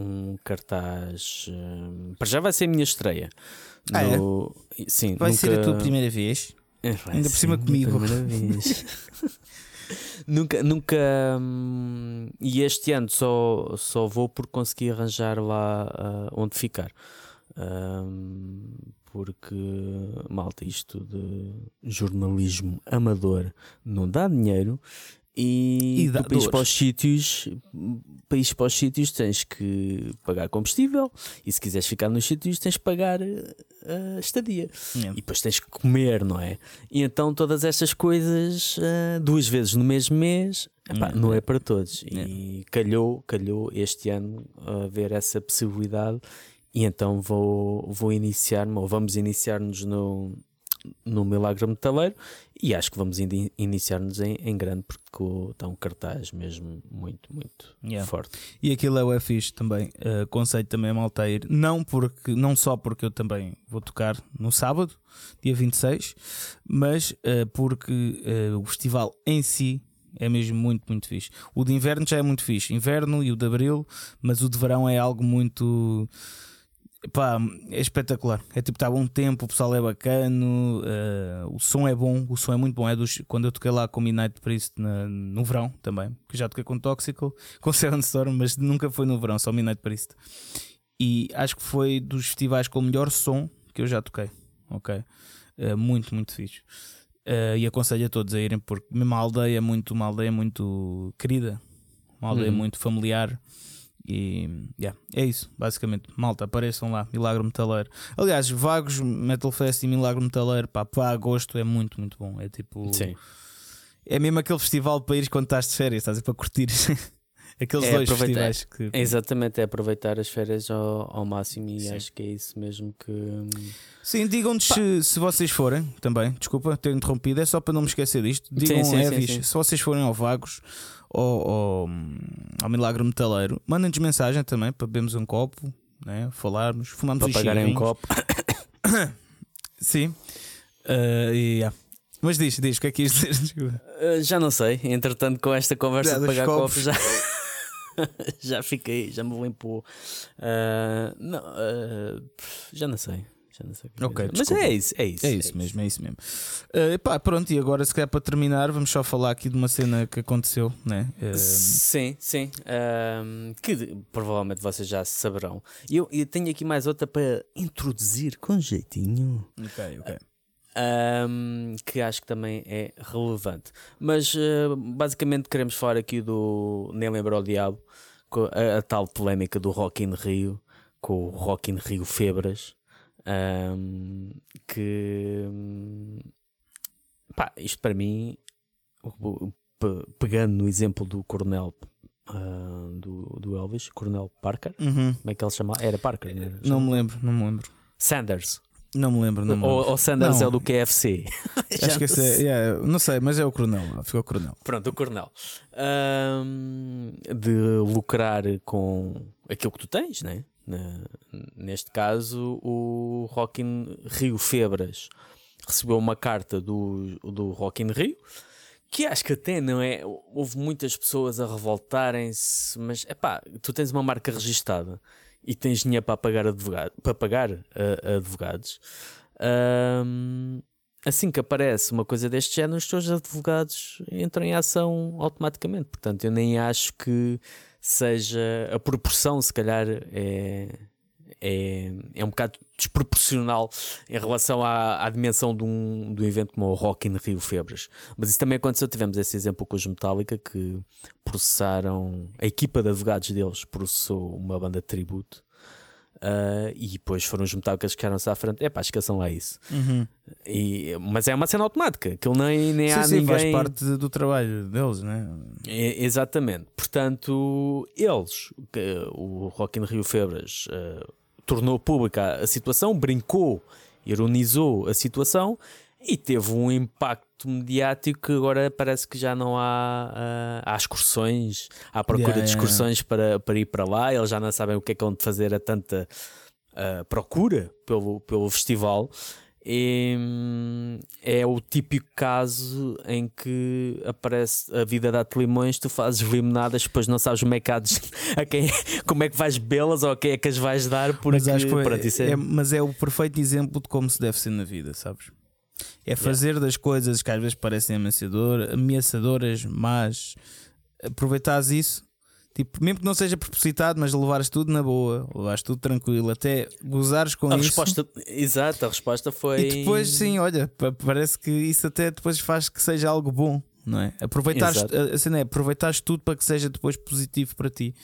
Speaker 1: um cartaz. hum, para já vai ser a minha estreia.
Speaker 2: Ah, é?
Speaker 1: No- Sim,
Speaker 2: Vai ser a
Speaker 1: nunca-
Speaker 2: tua primeira vez?
Speaker 1: é, vai
Speaker 2: Ainda por cima comigo.
Speaker 1: primeira vez. nunca, nunca. hum, e este ano só, só vou porque consegui arranjar lá ah, onde ficar. Hum, porque, malta, isto de jornalismo amador não dá dinheiro. E,
Speaker 2: E dá
Speaker 1: para ir para
Speaker 2: dores.
Speaker 1: os sítios, para ir para os sítios tens que pagar combustível e se quiseres ficar nos sítios tens que pagar ah, a estadia.
Speaker 2: Yeah.
Speaker 1: E depois tens que comer, não é? E então todas estas coisas ah, duas vezes no mesmo mês epá,
Speaker 2: Hum,
Speaker 1: não
Speaker 2: é.
Speaker 1: é para todos. E calhou, calhou este ano haver essa possibilidade. E então vou, vou iniciar-me, ou vamos iniciar-nos no, no Milagre Metaleiro. E acho que vamos ini- iniciar-nos em, em grande, porque está um cartaz mesmo muito, muito
Speaker 2: Yeah.
Speaker 1: forte.
Speaker 2: E aquilo é o fixe também. Uh, aconselho também a malta a ir. Não, porque, não só porque eu também vou tocar no sábado, dia 26, mas uh, porque uh, o festival em si é mesmo muito, muito fixe. O de inverno já é muito fixe. Inverno e o de abril, mas o de verão é algo muito. Pá, é espetacular. É tipo, está bom tempo, o pessoal é bacano, uh, o som é bom, o som é muito bom. É dos, quando eu toquei lá com Midnight Priest na, no verão também, que já toquei com Toxical, com Seven Storm, mas nunca foi no verão, só Midnight Priest. E acho que foi dos festivais com o melhor som que eu já toquei. Ok? Uh, muito, muito fixe. Uh, e aconselho a todos a irem, porque mesmo a aldeia é muito, uma aldeia muito querida, uma aldeia
Speaker 1: Uhum.
Speaker 2: muito familiar. E yeah, é isso, basicamente. Malta, apareçam lá, Milagre Metaleiro. Aliás, Vagos, Metal Fest e Milagre Metaleiro, pá, para agosto é muito, muito bom. É tipo.
Speaker 1: Sim.
Speaker 2: É mesmo aquele festival para ires quando estás de férias, estás a para curtir. Aqueles é dois festivais que.
Speaker 1: Exatamente, é aproveitar as férias ao, ao máximo e Sim. acho que é isso mesmo que.
Speaker 2: Sim, digam-nos se, se, vocês forem também. Desculpa ter interrompido, é só para não me esquecer disto. Digam, sim, sim, Evis, sim, se vocês forem ao Vagos ou, ou ao Milagre Metaleiro, mandem-nos mensagem também para bebermos um copo, né? falarmos, fumamos
Speaker 1: para pagarem um copo.
Speaker 2: sim. Uh, yeah. Mas diz, diz, o que é que ias dizer?
Speaker 1: Uh, já não sei. Entretanto, com esta conversa já de pagar copos já. já fiquei, já me limpou. Uh, não, uh, já não sei. Já não sei
Speaker 2: ok,
Speaker 1: Mas é isso, é isso.
Speaker 2: É isso é mesmo, isso. é isso mesmo. Uh, pá, pronto, e agora se calhar para terminar, vamos só falar aqui de uma cena que aconteceu, né?
Speaker 1: Uh... Sim, sim. Uh, que provavelmente vocês já saberão. E eu, eu tenho aqui mais outra para introduzir com jeitinho.
Speaker 2: Ok, ok.
Speaker 1: Um, que acho que também é relevante. Mas uh, basicamente queremos falar aqui do Nem Lembra o Diabo, a, a, tal polémica do Rock in Rio, com o Rock in Rio Febras, um, que pá, isto para mim, pegando no exemplo do Coronel. Uh, do, do Elvis, Coronel Parker,
Speaker 2: uhum.
Speaker 1: como é que ele chamava? Era Parker,
Speaker 2: não, não me lembro, não me lembro.
Speaker 1: Sanders,
Speaker 2: não me lembro. Não me
Speaker 1: lembro. Ou, ou Sanders não. é o do KFC.
Speaker 2: Acho que esse é, yeah, não sei, mas é o Coronel. Ficou o Coronel.
Speaker 1: Pronto, o Coronel. Um, de lucrar com aquilo que tu tens, né? Neste caso, o Rock in Rio Febras recebeu uma carta do, do Rock in Rio que acho que até não é. Houve muitas pessoas a revoltarem-se, mas é pá, tu tens uma marca registada e tens dinheiro para pagar, advogado, para pagar uh, advogados, um, assim que aparece uma coisa deste género, os teus advogados entram em ação automaticamente. Portanto, eu nem acho que seja a proporção, se calhar, é, é, é um bocado desproporcional em relação à, à dimensão de um, de um evento como o Rock in Rio Febras. Mas isso também aconteceu. Tivemos esse exemplo com os Metallica que processaram, a equipa de advogados deles processou uma banda de tributo. Uh, e depois foram os metálicas que ficaram-se à frente. É pá, esqueçam lá isso.
Speaker 2: Uhum.
Speaker 1: E, mas é uma cena automática, que ele nem, nem
Speaker 2: sim,
Speaker 1: há
Speaker 2: sim,
Speaker 1: ninguém.
Speaker 2: faz parte do trabalho deles, né?
Speaker 1: É, exatamente. Portanto, eles, o Rock in Rio Febras, uh, tornou pública a situação, brincou, ironizou a situação e teve um impacto mediático que agora parece que já não há, uh, há excursões, há procura yeah, de excursões yeah. Para, para ir para lá, eles já não sabem o que é que vão fazer a tanta uh, procura pelo, pelo festival. E, hum, é o típico caso em que aparece a vida dá-te limões, tu fazes limonadas, depois não sabes como é que, a quem, como é que vais bebê-las ou a quem é que as vais dar. Porque,
Speaker 2: mas, acho que pronto, é... É, mas é o perfeito exemplo de como se deve ser na vida, sabes? É fazer yeah. das coisas que às vezes parecem ameaçadoras, mas aproveitares isso Tipo, mesmo que não seja propositado, mas levares tudo na boa, levares tudo tranquilo, até gozares com
Speaker 1: a
Speaker 2: isso.
Speaker 1: Resposta, exato, a resposta foi.
Speaker 2: E depois, sim, olha, parece que isso até depois faz que seja algo bom, não é? Aproveitar a cena é aproveitares tudo para que seja depois positivo para ti,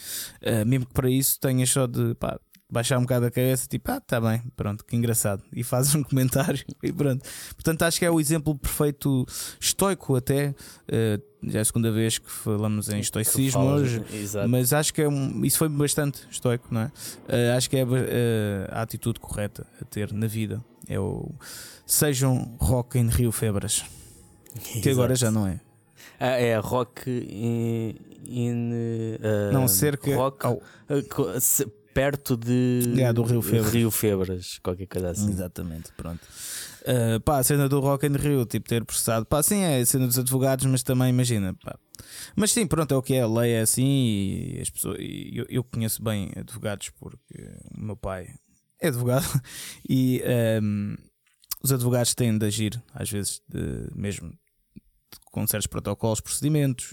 Speaker 2: uh, mesmo que para isso tenhas só de pá, baixar um bocado a cabeça, tipo, ah, tá bem, pronto, que engraçado, e fazes um comentário e pronto. Portanto, acho que é o exemplo perfeito estoico, até. Uh, já é a segunda vez que falamos em estoicismo hoje, mas acho que é um, isso foi bastante estoico, não é? Uh, acho que é uh, a atitude correta a ter na vida. É o sejam rock in Rio Febras, que agora já não é.
Speaker 1: Ah, é rock in. in
Speaker 2: não, cerca.
Speaker 1: Rock, perto de
Speaker 2: yeah, do Rio Febras.
Speaker 1: Rio Febras, qualquer coisa assim.
Speaker 2: Exatamente, pronto. Uh, pá, a cena do Rock in Rio, tipo, ter processado, pá, sim, é a cena dos advogados, mas também imagina, pá. Mas sim, pronto, é o que é, a lei é assim e as pessoas, e eu, eu conheço bem advogados porque o meu pai é advogado e um, os advogados têm de agir, às vezes, de, mesmo com certos protocolos, procedimentos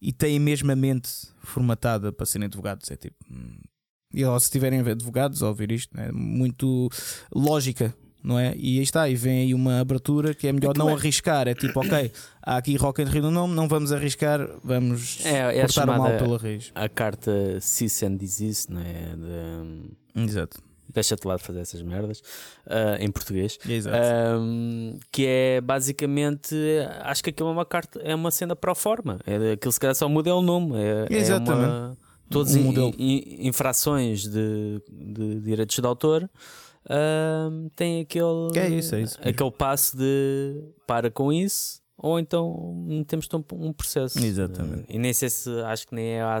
Speaker 2: e têm mesmo a mente formatada para serem advogados. É tipo, hum, e ou se tiverem advogados a ouvir isto, é muito lógica, não é? E aí está, e vem aí uma abertura que é melhor é não é? arriscar. É tipo, ok, há aqui Rock and Rio no nome, não vamos arriscar, vamos
Speaker 1: é, é
Speaker 2: cortar o mal pela raiz.
Speaker 1: A carta Cease and Desist, não é?
Speaker 2: De... Exato.
Speaker 1: deixa-te lá de fazer essas merdas uh, em português. Um, que é basicamente, acho que aquilo é uma carta, é uma cena pro forma. É, aquilo se calhar só muda o nome. É,
Speaker 2: Exatamente.
Speaker 1: É uma, todas
Speaker 2: Um
Speaker 1: infrações de, de direitos de autor. um, tem aquele,
Speaker 2: Que é isso, é isso mesmo.
Speaker 1: aquele passo de para com isso, ou então temos um, processo.
Speaker 2: Exatamente.
Speaker 1: Uh, e nem sei se acho que nem é a,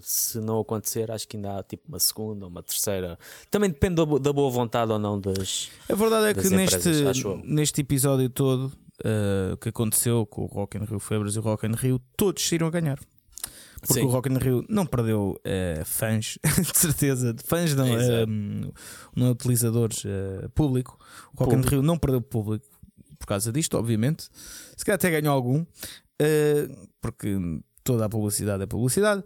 Speaker 1: se não acontecer, acho que ainda há tipo uma segunda, uma terceira. Também depende da, bo- da boa vontade ou não das.
Speaker 2: A verdade é que neste,
Speaker 1: empresas,
Speaker 2: neste episódio todo uh, que aconteceu com o Rock in Rio Febres e o Rock in Rio, todos saíram a ganhar. Porque
Speaker 1: Sim.
Speaker 2: o Rock in Rio não perdeu uh, fãs, de certeza, fãs não,
Speaker 1: Exato.
Speaker 2: um, não utilizadores uh, público. O Rock in
Speaker 1: Público.
Speaker 2: Rio não perdeu público por causa disto, obviamente. Se calhar até ganhou algum, uh, porque toda a publicidade é publicidade.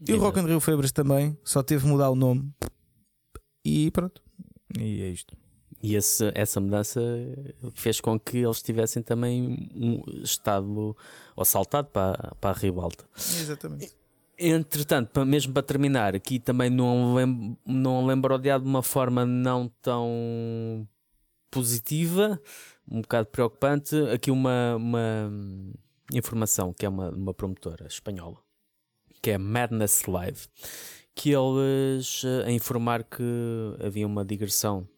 Speaker 2: E o
Speaker 1: Exato.
Speaker 2: Rock in Rio Febres também, só teve de mudar o nome. E pronto. E é isto.
Speaker 1: E esse- essa mudança fez com que eles tivessem também um estado ou saltado para, para a ribalta.
Speaker 2: Exatamente.
Speaker 1: Entretanto, mesmo para terminar, aqui também não lembro, não lembro de de uma forma não tão positiva, um bocado preocupante. Aqui uma, uma informação que é uma, uma promotora espanhola, que é Madness Live, que eles eh, a informar que havia uma digressão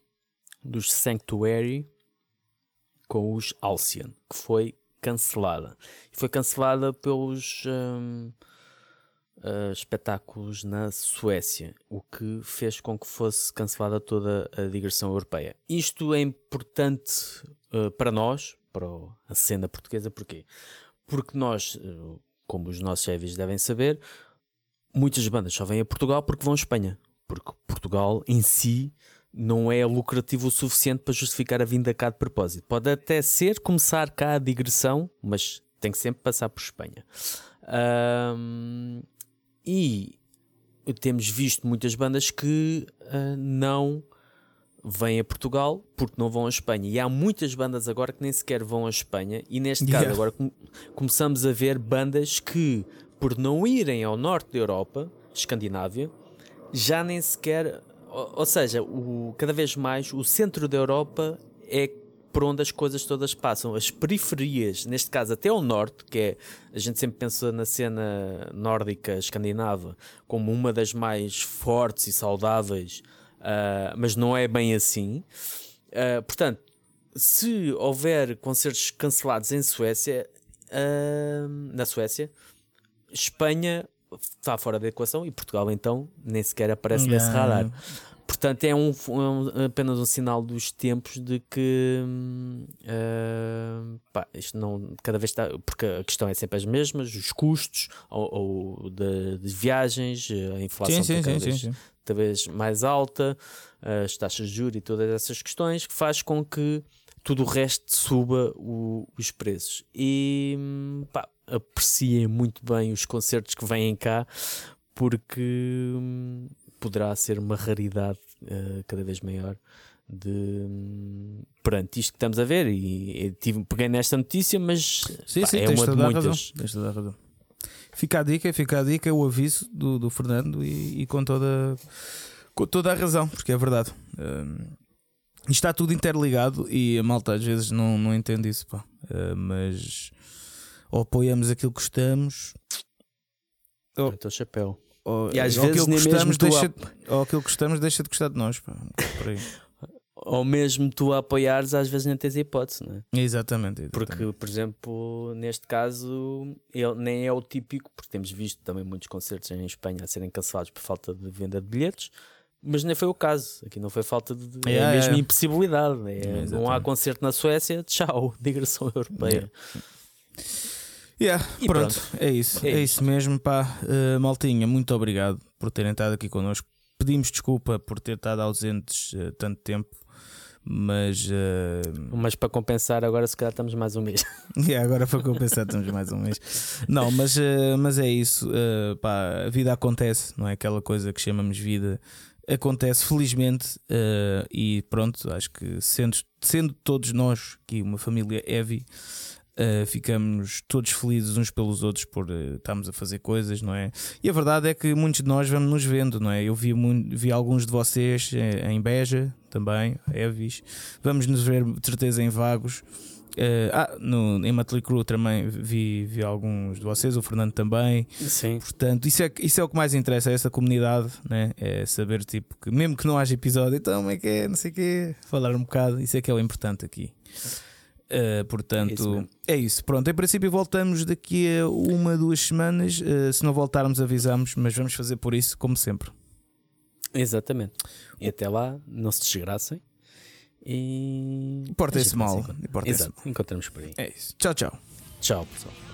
Speaker 1: dos Sanctuary com os Alcyon, que foi cancelada. E foi cancelada pelos hum, uh, espetáculos na Suécia, o que fez com que fosse cancelada toda a digressão europeia. Isto é importante uh, para nós, para a cena portuguesa, porquê? Porque nós, uh, como os nossos heavies devem saber, muitas bandas só vêm a Portugal porque vão à Espanha. Porque Portugal em si não é lucrativo o suficiente para justificar a vinda cá de propósito. Pode até ser começar cá a digressão, mas tem que sempre passar por Espanha. Ahm, e temos visto muitas bandas que ah, não vêm a Portugal porque não vão à Espanha. E há muitas bandas agora que nem sequer vão à Espanha. E neste caso,
Speaker 2: Yeah.
Speaker 1: agora com- começamos a ver bandas que, por não irem ao norte da Europa, Escandinávia, já nem sequer. Ou, ou seja, o, cada vez mais o centro da Europa é por onde as coisas todas passam. As periferias, neste caso até o norte, que é. A gente sempre pensa na cena nórdica escandinava como uma das mais fortes e saudáveis, ah, mas não é bem assim. Ah, portanto, se houver concertos cancelados em Suécia, ah, na Suécia, Espanha está fora da equação e Portugal então nem sequer aparece nesse
Speaker 2: Yeah.
Speaker 1: radar. Portanto, é, um, é apenas um sinal dos tempos de que ah, pá, isto não cada vez está. Porque a questão é sempre as mesmas, os custos ou, ou de, de viagens, a inflação
Speaker 2: Sim, sim,
Speaker 1: cada
Speaker 2: sim,
Speaker 1: vez
Speaker 2: sim, sim.
Speaker 1: cada vez mais alta, as taxas de juros e todas essas questões, que faz com que tudo o resto suba o- os preços. E hum, pá, apreciem muito bem os concertos que vêm cá, porque hum, poderá ser uma raridade eh, cada vez maior. De perante isto que estamos a ver, e, e tive, peguei nesta notícia, mas
Speaker 2: Sim,
Speaker 1: pá,
Speaker 2: sim,
Speaker 1: é uma de muitas.
Speaker 2: Razão. Fica a dica, fica a dica, o aviso do, do Fernando e, e com, toda, com toda a razão, porque é verdade. Isto está tudo interligado e a malta às vezes não, não entende isso, pá. Uh, mas ou apoiamos aquilo que gostamos, Oh.
Speaker 1: Então, chapéu.
Speaker 2: Ou,
Speaker 1: E às
Speaker 2: ou
Speaker 1: vezes
Speaker 2: aquilo que
Speaker 1: nem mesmo
Speaker 2: gostamos
Speaker 1: tu
Speaker 2: deixa, ou aquilo que gostamos deixa de gostar de nós, pá. Por aí.
Speaker 1: Ou mesmo tu a apoiares, às vezes nem tens hipótese, não é?
Speaker 2: Exatamente, exatamente.
Speaker 1: Porque, por exemplo, neste caso, ele nem é o típico, porque temos visto também muitos concertos em Espanha a serem cancelados por falta de venda de bilhetes, mas nem foi o caso. Aqui não foi falta de. é
Speaker 2: Yeah,
Speaker 1: mesmo
Speaker 2: yeah.
Speaker 1: impossibilidade. É, não há concerto na Suécia, tchau, digressão europeia.
Speaker 2: Yeah,
Speaker 1: E
Speaker 2: pronto,
Speaker 1: pronto.
Speaker 2: é isso,
Speaker 1: É
Speaker 2: é, isso mesmo, pá. Uh, maltinha, muito obrigado por terem estado aqui connosco. Pedimos desculpa por ter estado ausentes uh, tanto tempo, mas uh,
Speaker 1: Mas para compensar, agora se calhar estamos mais um mês.
Speaker 2: yeah, agora foi compensar, estamos mais um mês. Não, mas, mas é isso, pá, a vida acontece, não é aquela coisa que chamamos vida. Acontece felizmente e pronto, acho que sendo, sendo todos nós aqui uma família heavy, Uh, ficamos todos felizes uns pelos outros por uh, estarmos a fazer coisas, não é? E a verdade é que muitos de nós vamos nos vendo, não é? Eu vi, vi alguns de vocês uh, em Beja também, Evis, vamos nos ver de certeza em Vagos. ah, no, em Motley Crue também vi, vi alguns de vocês, o Fernando também.
Speaker 1: Sim.
Speaker 2: Portanto, isso é, isso é o que mais interessa, é essa comunidade, né? é saber, tipo, que mesmo que não haja episódio, então como é que é, não sei o quê, falar um bocado, isso é que é o importante aqui. Uh, portanto, é isso, é isso, Pronto, em princípio voltamos daqui a uma, duas semanas. Uh, se não voltarmos, avisamos, mas vamos fazer por isso, como sempre.
Speaker 1: Exatamente. E até lá, não se desgracem. E.
Speaker 2: Portem-se mal.
Speaker 1: Exato, encontramos por aí.
Speaker 2: É isso. Tchau, tchau.
Speaker 1: Tchau, pessoal.